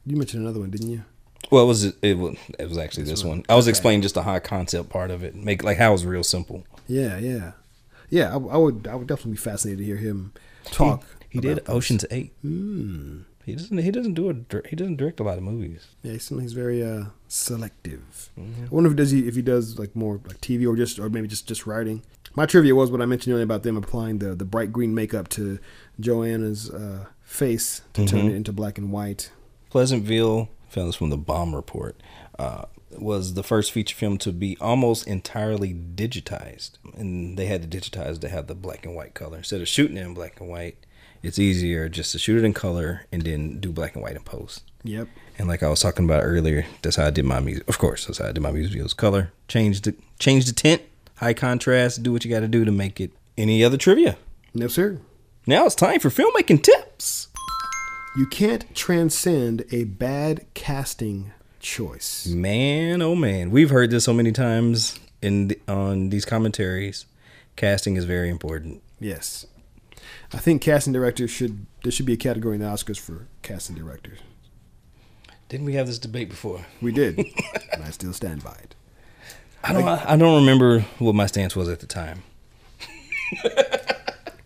You mentioned another one, didn't you? Well, it was it was it was actually this one. I was explaining just the high concept part of it, make like how it's real simple. Yeah, yeah, yeah. I, I would I would definitely be fascinated to hear him talk. He, he did those. Ocean's Eight. Hmm. He doesn't. He doesn't do a. He doesn't direct a lot of movies. Yeah, he seems he's very uh, selective. Mm-hmm. I wonder if does he if he does like more like TV or just or maybe just just writing. My trivia was what I mentioned earlier about them applying the the bright green makeup to Joanna's uh, face to turn Mm-hmm. it into black and white. Pleasantville films from the Bomb Report uh, was the first feature film to be almost entirely digitized, and they had to digitize to have the black and white color instead of shooting it in black and white. It's easier just to shoot it in color and then do black and white in post. Yep. And like I was talking about earlier, that's how I did my music. Of course, that's how I did my music videos. Color, change the change the tint, high contrast. Do what you got to do to make it. Any other trivia? No sir. Now it's time for filmmaking tips. You can't transcend a bad casting choice. Man, oh man, we've heard this so many times in the, on these commentaries. Casting is very important. Yes. I think casting directors should there should be a category in the Oscars for casting directors. Didn't we have this debate before? We did. and I still stand by it. I don't. I, I don't remember what my stance was at the time.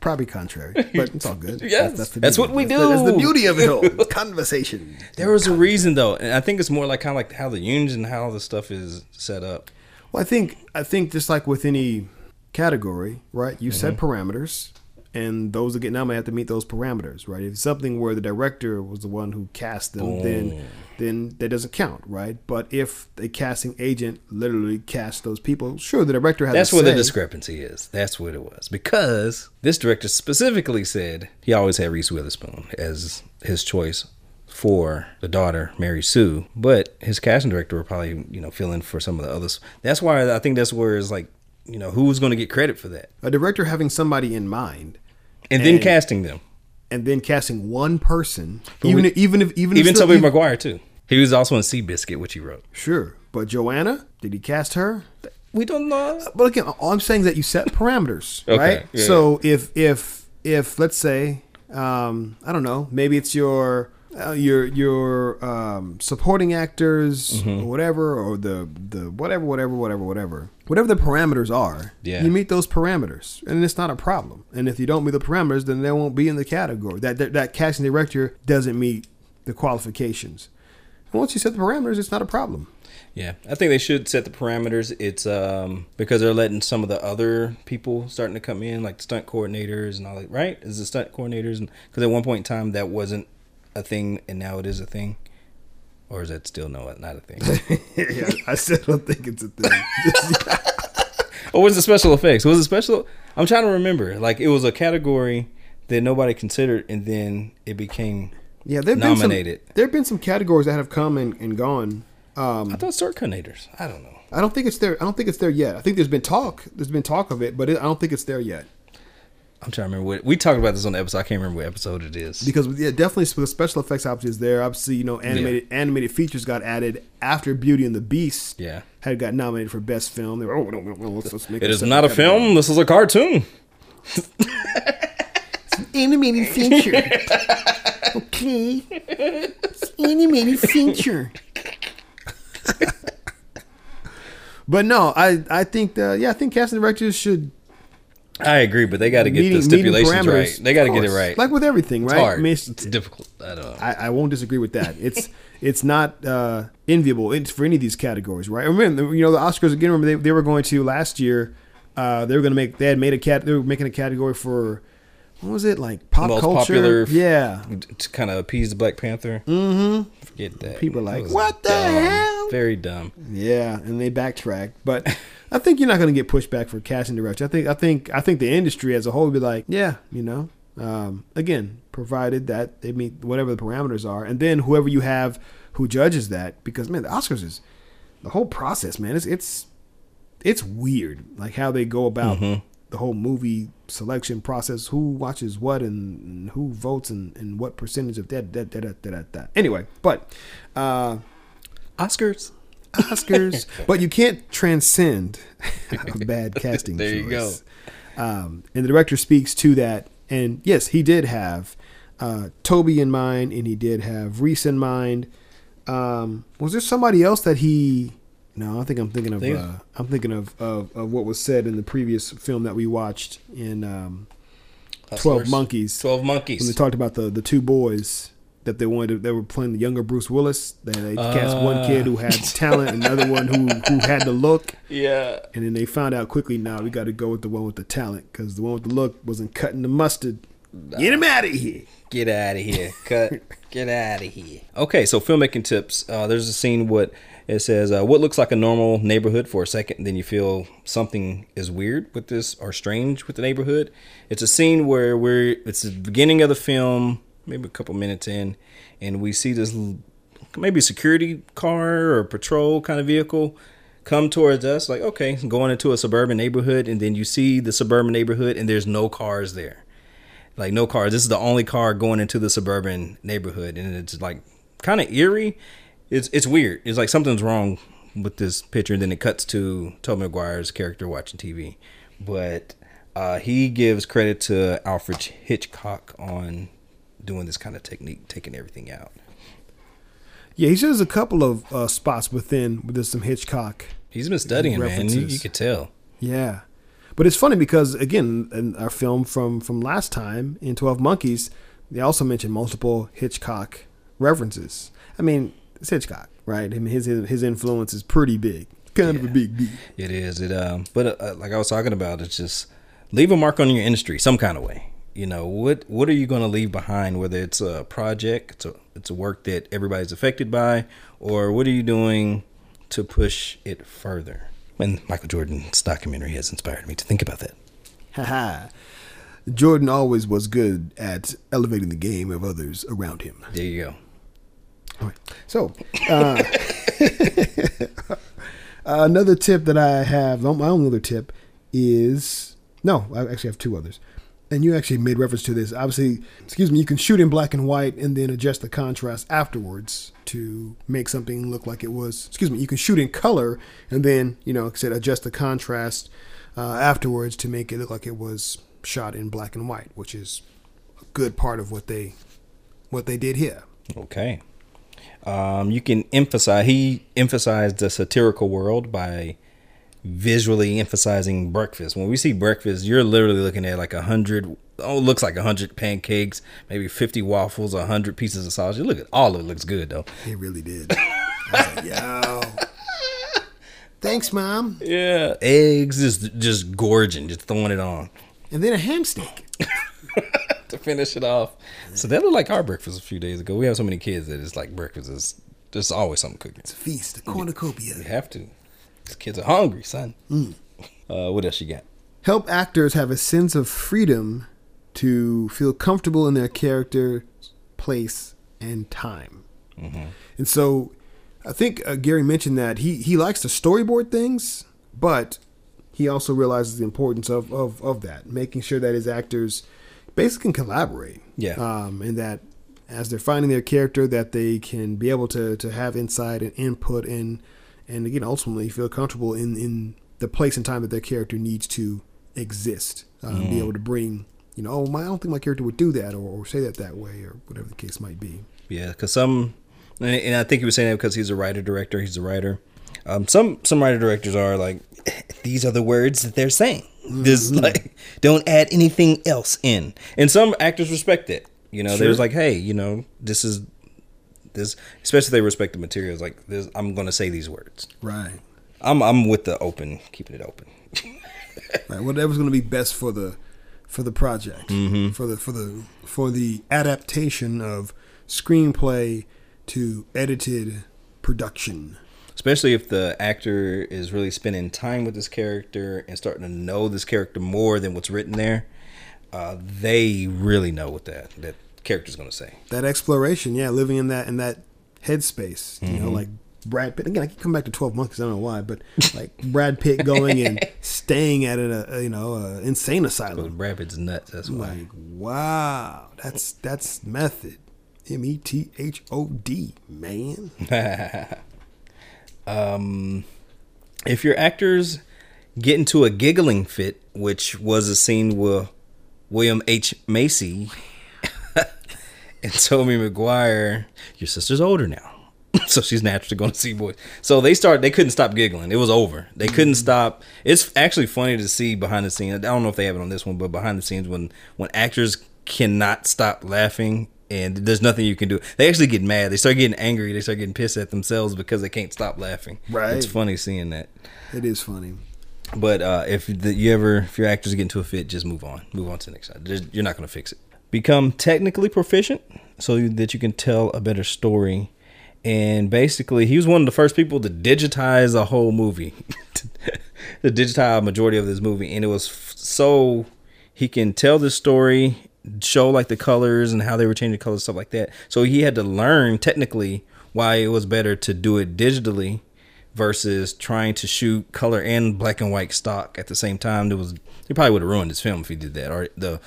Probably contrary, but it's all good. Yes, that's beauty. what we That's the- That's the beauty of it all. Conversation. There was a reason though, and I think it's more like kind of like how the unions and how the stuff is set up. Well, I think I think just like with any category, right? You set Mm-hmm. parameters, and those that get nominated have to meet those parameters, right? If it's something where the director was the one who cast them, then then that doesn't count, right? But if a casting agent literally cast those people, sure, the director has. That's where the discrepancy is. That's what it was because this director specifically said he always had Reese Witherspoon as his choice for the daughter Mary Sue, but his casting director would probably you know fill in for some of the others. That's why I think that's where it's like you know who's going to get credit for that, A director having somebody in mind and then casting them. And then casting one person, even if, even if even if Even still- Tobey Maguire too. He was also in Seabiscuit, which he wrote. Sure, but Joanna, did he cast her? We don't know. But again, all I'm saying is that you set parameters, Okay, right? yeah, so if if if let's say um, I don't know, maybe it's your uh, your your um, supporting actors Mm-hmm. or whatever, or the the whatever, whatever, whatever, whatever, whatever the parameters are. Yeah. you meet those parameters, and it's not a problem. And if you don't meet the parameters, then they won't be in the category. That that, that casting director doesn't meet the qualifications. And once you set the parameters, it's not a problem. Yeah, I think they should set the parameters. It's um because they're letting some of the other people starting to come in, like the stunt coordinators and all that. Right? Is the stunt coordinators? Because at one point in time that wasn't a thing, and now it is a thing. Or is that still no, not a thing? yeah, I still don't think it's a thing. or was it special effects? Was it special? I'm trying to remember. Like it was a category that nobody considered, and then it became. yeah, there've Nominated. Been some, there've been some categories that have come and, and gone. Um, I thought coordinators. I don't know. I don't think it's there. I don't think it's there yet. I think there's been talk. There's been talk of it, but it, I don't think it's there yet. I'm trying to remember what we talked about this on the episode. I can't remember what episode it is. Because yeah, definitely special effects option is there. Obviously, you know, animated animated features got added after Beauty and the Beast. Yeah. had got nominated for best film. They were oh no, no, let's, let's make It is not a film. This is a cartoon. It's an animated feature. okay, it's an animated feature. but no, I I think yeah, I think casting directors should I agree, but they got to get meeting- the stipulations right. They got to get it right. like with everything, it's right? hard. I mean, it's, it's- difficult. I don't know. I, I won't disagree with that. It's it's not uh, enviable it's for any of these categories, right? Remember, you know, the Oscars again. Remember, they, they were going to last year. Uh, they were going to make. They had made a cat. They were making a category for what was it like pop Most culture? popular- yeah. to kind of appease the Black Panther. Mm-hmm. Forget that. People are like, "What the dumb. hell?" Very dumb. Yeah, and they backtracked, but I think you're not going to get pushback for casting director. I think I think I think the industry as a whole would be like, yeah, you know, um, again, provided that they meet whatever the parameters are, and then whoever you have who judges that, because man, the Oscars is the whole process, man. It's it's it's weird, like how they go about the whole movie selection process, who watches what, and, and who votes, and, and what percentage of that, that, that, that, that, that. Anyway, but. uh Oscars. Oscars, but you can't transcend a bad casting. There you go. Um, and the director speaks to that, and yes, he did have uh, Tobey in mind, and he did have Reese in mind. Um, was there somebody else that he? No, I think I'm thinking of. Think- Uh, I'm thinking of, of of what was said in the previous film that we watched in um, Twelve Monkeys. Twelve Monkeys. when they talked about the the two boys that they wanted to, they were playing the younger Bruce Willis. They, they cast one kid who had talent, another one who who had the look, Yeah. and then they found out quickly. Now we got to go with the one with the talent because the one with the look wasn't cutting the mustard. Get him out of here. Get out of here. Cut. Get out of here. Okay, so filmmaking tips. Uh, there's a scene what it says uh, what looks like a normal neighborhood for a second, then you feel something is weird with this or strange with the neighborhood. It's a scene where we're it's the beginning of the film, maybe a couple minutes in, and we see this maybe security car or patrol kind of vehicle come towards us like okay going into a suburban neighborhood and then you see the suburban neighborhood and there's no cars there like no cars. This is the only car going into the suburban neighborhood, and it's like kind of eerie. It's it's weird. It's like something's wrong with this picture. And then it cuts to Tobey Maguire's character watching TV, but uh, he gives credit to Alfred Hitchcock on doing this kind of technique, taking everything out. Yeah, he says a couple of uh, spots within with some Hitchcock. He's been studying, man. You, you could tell. Yeah, but it's funny because again, in our film from from last time in Twelve Monkeys, they also mentioned multiple Hitchcock references. I mean, it's Hitchcock, right? I mean, his his influence is pretty big, kind of a big deal. It is. It um. But uh, like I was talking about, it's just leave a mark on your industry some kind of way. You know what? What are you going to leave behind? Whether it's a project, it's a it's a work that everybody's affected by, or what are you doing to push it further? And Michael Jordan's documentary has inspired me to think about that. Haha. Jordan always was good at elevating the game of others around him. There you go. All right. So, uh, another tip that I have, my only other tip is no, I actually have two others. And you actually made reference to this. Obviously, excuse me, you can shoot in black and white and then adjust the contrast afterwards to make something look like it was. Excuse me, you can shoot in color and then, you know, said, adjust the contrast uh, afterwards to make it look like it was shot in black and white, which is a good part of what they what they did here. Okay. Um, you can emphasize. He emphasized the satirical world by visually emphasizing breakfast. When we see breakfast, you're literally looking at like a hundred. Oh, it looks like a hundred pancakes, maybe fifty waffles, a hundred pieces of sausage. Look at all of it looks good though. It really did. Like, yo. Thanks, mom. Yeah, eggs just just gorging, just throwing it on And then a ham steak. to finish it off. So that looked like our breakfast a few days ago. We have so many kids that it's like breakfast is there's always something cooking. It's a feast, a cornucopia. You have to. These kids are hungry, son. Uh, what else you got? Help actors have a sense of freedom to feel comfortable in their character, place, and time. And so I think uh, Gary mentioned that he, he likes to storyboard things, but he also realizes the importance of, of, of that, making sure that his actors basically can collaborate. Yeah. Um, and that as they're finding their character, that they can be able to, to have insight and input and, and again, ultimately feel comfortable in, in the place and time that their character needs to exist. Um, Be able to bring, you know, oh, my, I don't think my character would do that or, or say that that way or whatever the case might be. Yeah, because some, and I think he was saying that because he's a writer director. He's a writer. Um, some some writer directors are like, these are the words that they're saying. This like, don't add anything else in. And some actors respect it. You know, Sure. there's like, hey, you know, this is this. Especially if they respect the materials. Like, this, I'm going to say these words. Right. I'm I'm with the open, keeping it open. Right. Whatever's going to be best for the for the project, for the for the for the adaptation of screenplay to edited production. especially if the actor is really spending time with this character and starting to know this character more than what's written there uh, they really know what that that character's going to say That exploration, yeah, living in that in that headspace, you know, like Brad Pitt. Again, I keep coming back to Twelve Monkeys. I don't know why, but like Brad Pitt going and staying at a, a you know a insane asylum. Brad Pitt's nuts that's why Like wow, that's that's method. M E T H O D, man. um, if your actors get into a giggling fit which was a scene with William H. Macy and Tobey Maguire, your sister's older now. so she's naturally going to see boys. So they start. They couldn't stop giggling. It was over. They couldn't stop. It's actually funny to see behind the scenes. I don't know if they have it on this one, but behind the scenes when when actors cannot stop laughing and there's nothing you can do. They actually get mad. They start getting angry. They start getting pissed at themselves because they can't stop laughing. Right. It's funny seeing that. It is funny. But uh, if the, you ever, if your actors get into a fit, just move on. Move on to the next side. You're not going to fix it. Become technically proficient so that you can tell a better story. And basically, he was one of the first people to digitize a whole movie, to digitize a majority of this movie, and it was f- so he can tell the story, show like the colors and how they were changing colors, stuff like that. So he had to learn technically why it was better to do it digitally versus trying to shoot color and black and white stock at the same time. There was he probably would have ruined his film if he did that. Or the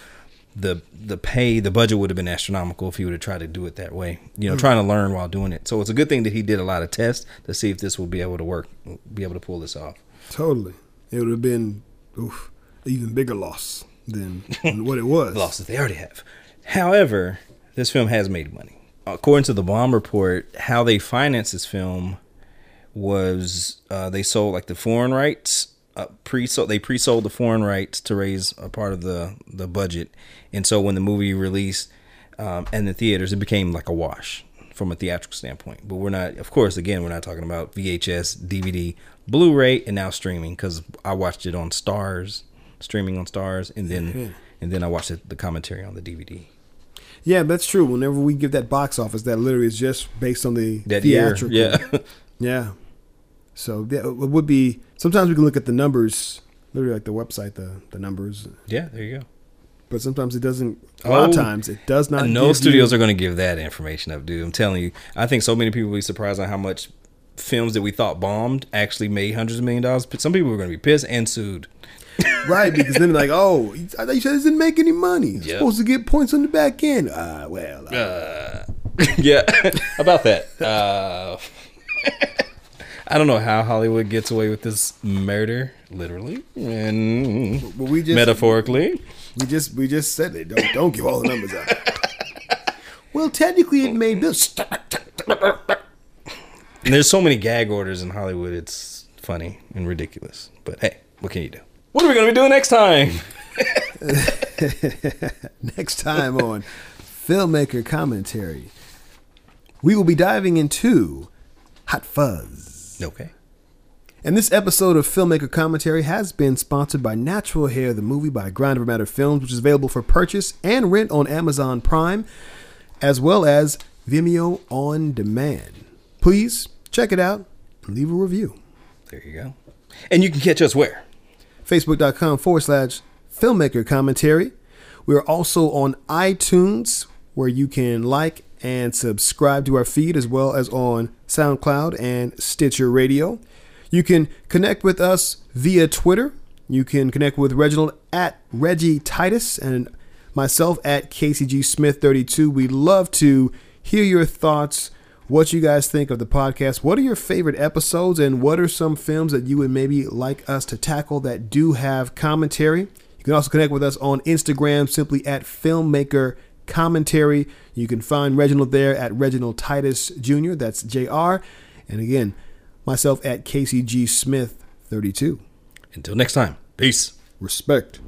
the the pay the budget would have been astronomical if he would have tried to do it that way. You know, trying to learn while doing it. So it's a good thing that he did a lot of tests to see if this will be able to work, be able to pull this off. Totally. It would have been oof, even bigger loss than, what it was. losses they already have. However, this film has made money. According to the Bomb Report, how they financed this film was uh, they sold like the foreign rights. Uh, pre-sold they pre-sold the foreign rights to raise a part of the the budget, and so when the movie released um, in the theaters, it became like a wash from a theatrical standpoint. But we're not, of course, again, we're not talking about VHS, DVD, Blu-ray, and now streaming because I watched it on Starz, streaming on Starz, and then and then I watched it, the commentary on the DVD. Yeah, that's true. Whenever we give that box office, that literally is just based on the That year, theatrical. yeah. Yeah. So yeah, it would be. Sometimes we can look at the numbers, literally like the website, the the numbers. yeah, there you go. But sometimes it doesn't. A lot of Oh, times it does not. no give studios you, are going to give that information up, dude. I'm telling you. I think so many people will be surprised on how much films that we thought bombed actually made hundreds of million dollars. But some people are going to be pissed and sued. right because then like, oh, I thought you said this didn't make any money. It's Yep. Supposed to get points on the back end. Ah, well, uh, Uh, yeah, about that. I don't know how Hollywood gets away with this murder, literally and but we just metaphorically. we just we just said it. Don't don't give all the numbers out. Well, technically, it made this. And there's so many gag orders in Hollywood. It's funny and ridiculous. But hey, what can you do? What are we going to be doing next time? Next time on Filmmaker Commentary, we will be diving into Hot Fuzz. Okay. And this episode of Filmmaker Commentary has been sponsored by Natural Hair, the movie by Grind of Matter Films, which is available for purchase and rent on Amazon Prime, as well as Vimeo on demand. Please check it out and leave a review. There you go. And you can catch us where? Facebook.com forward slash Filmmaker Commentary. We're also on iTunes, where you can like and subscribe to our feed, as well as on SoundCloud and Stitcher Radio. You can connect with us via Twitter. You can connect with Reginald at Reggie Titus and myself at KCG Smith 32. We'd love to hear your thoughts, what you guys think of the podcast. What are your favorite episodes, and what are some films that you would maybe like us to tackle that do have commentary? You can also connect with us on Instagram simply at Filmmaker Commentary. You can find Reginald there at Reginald Titus Jr. That's JR. And again, myself at KCG Smith 32. Until next time, peace. Respect.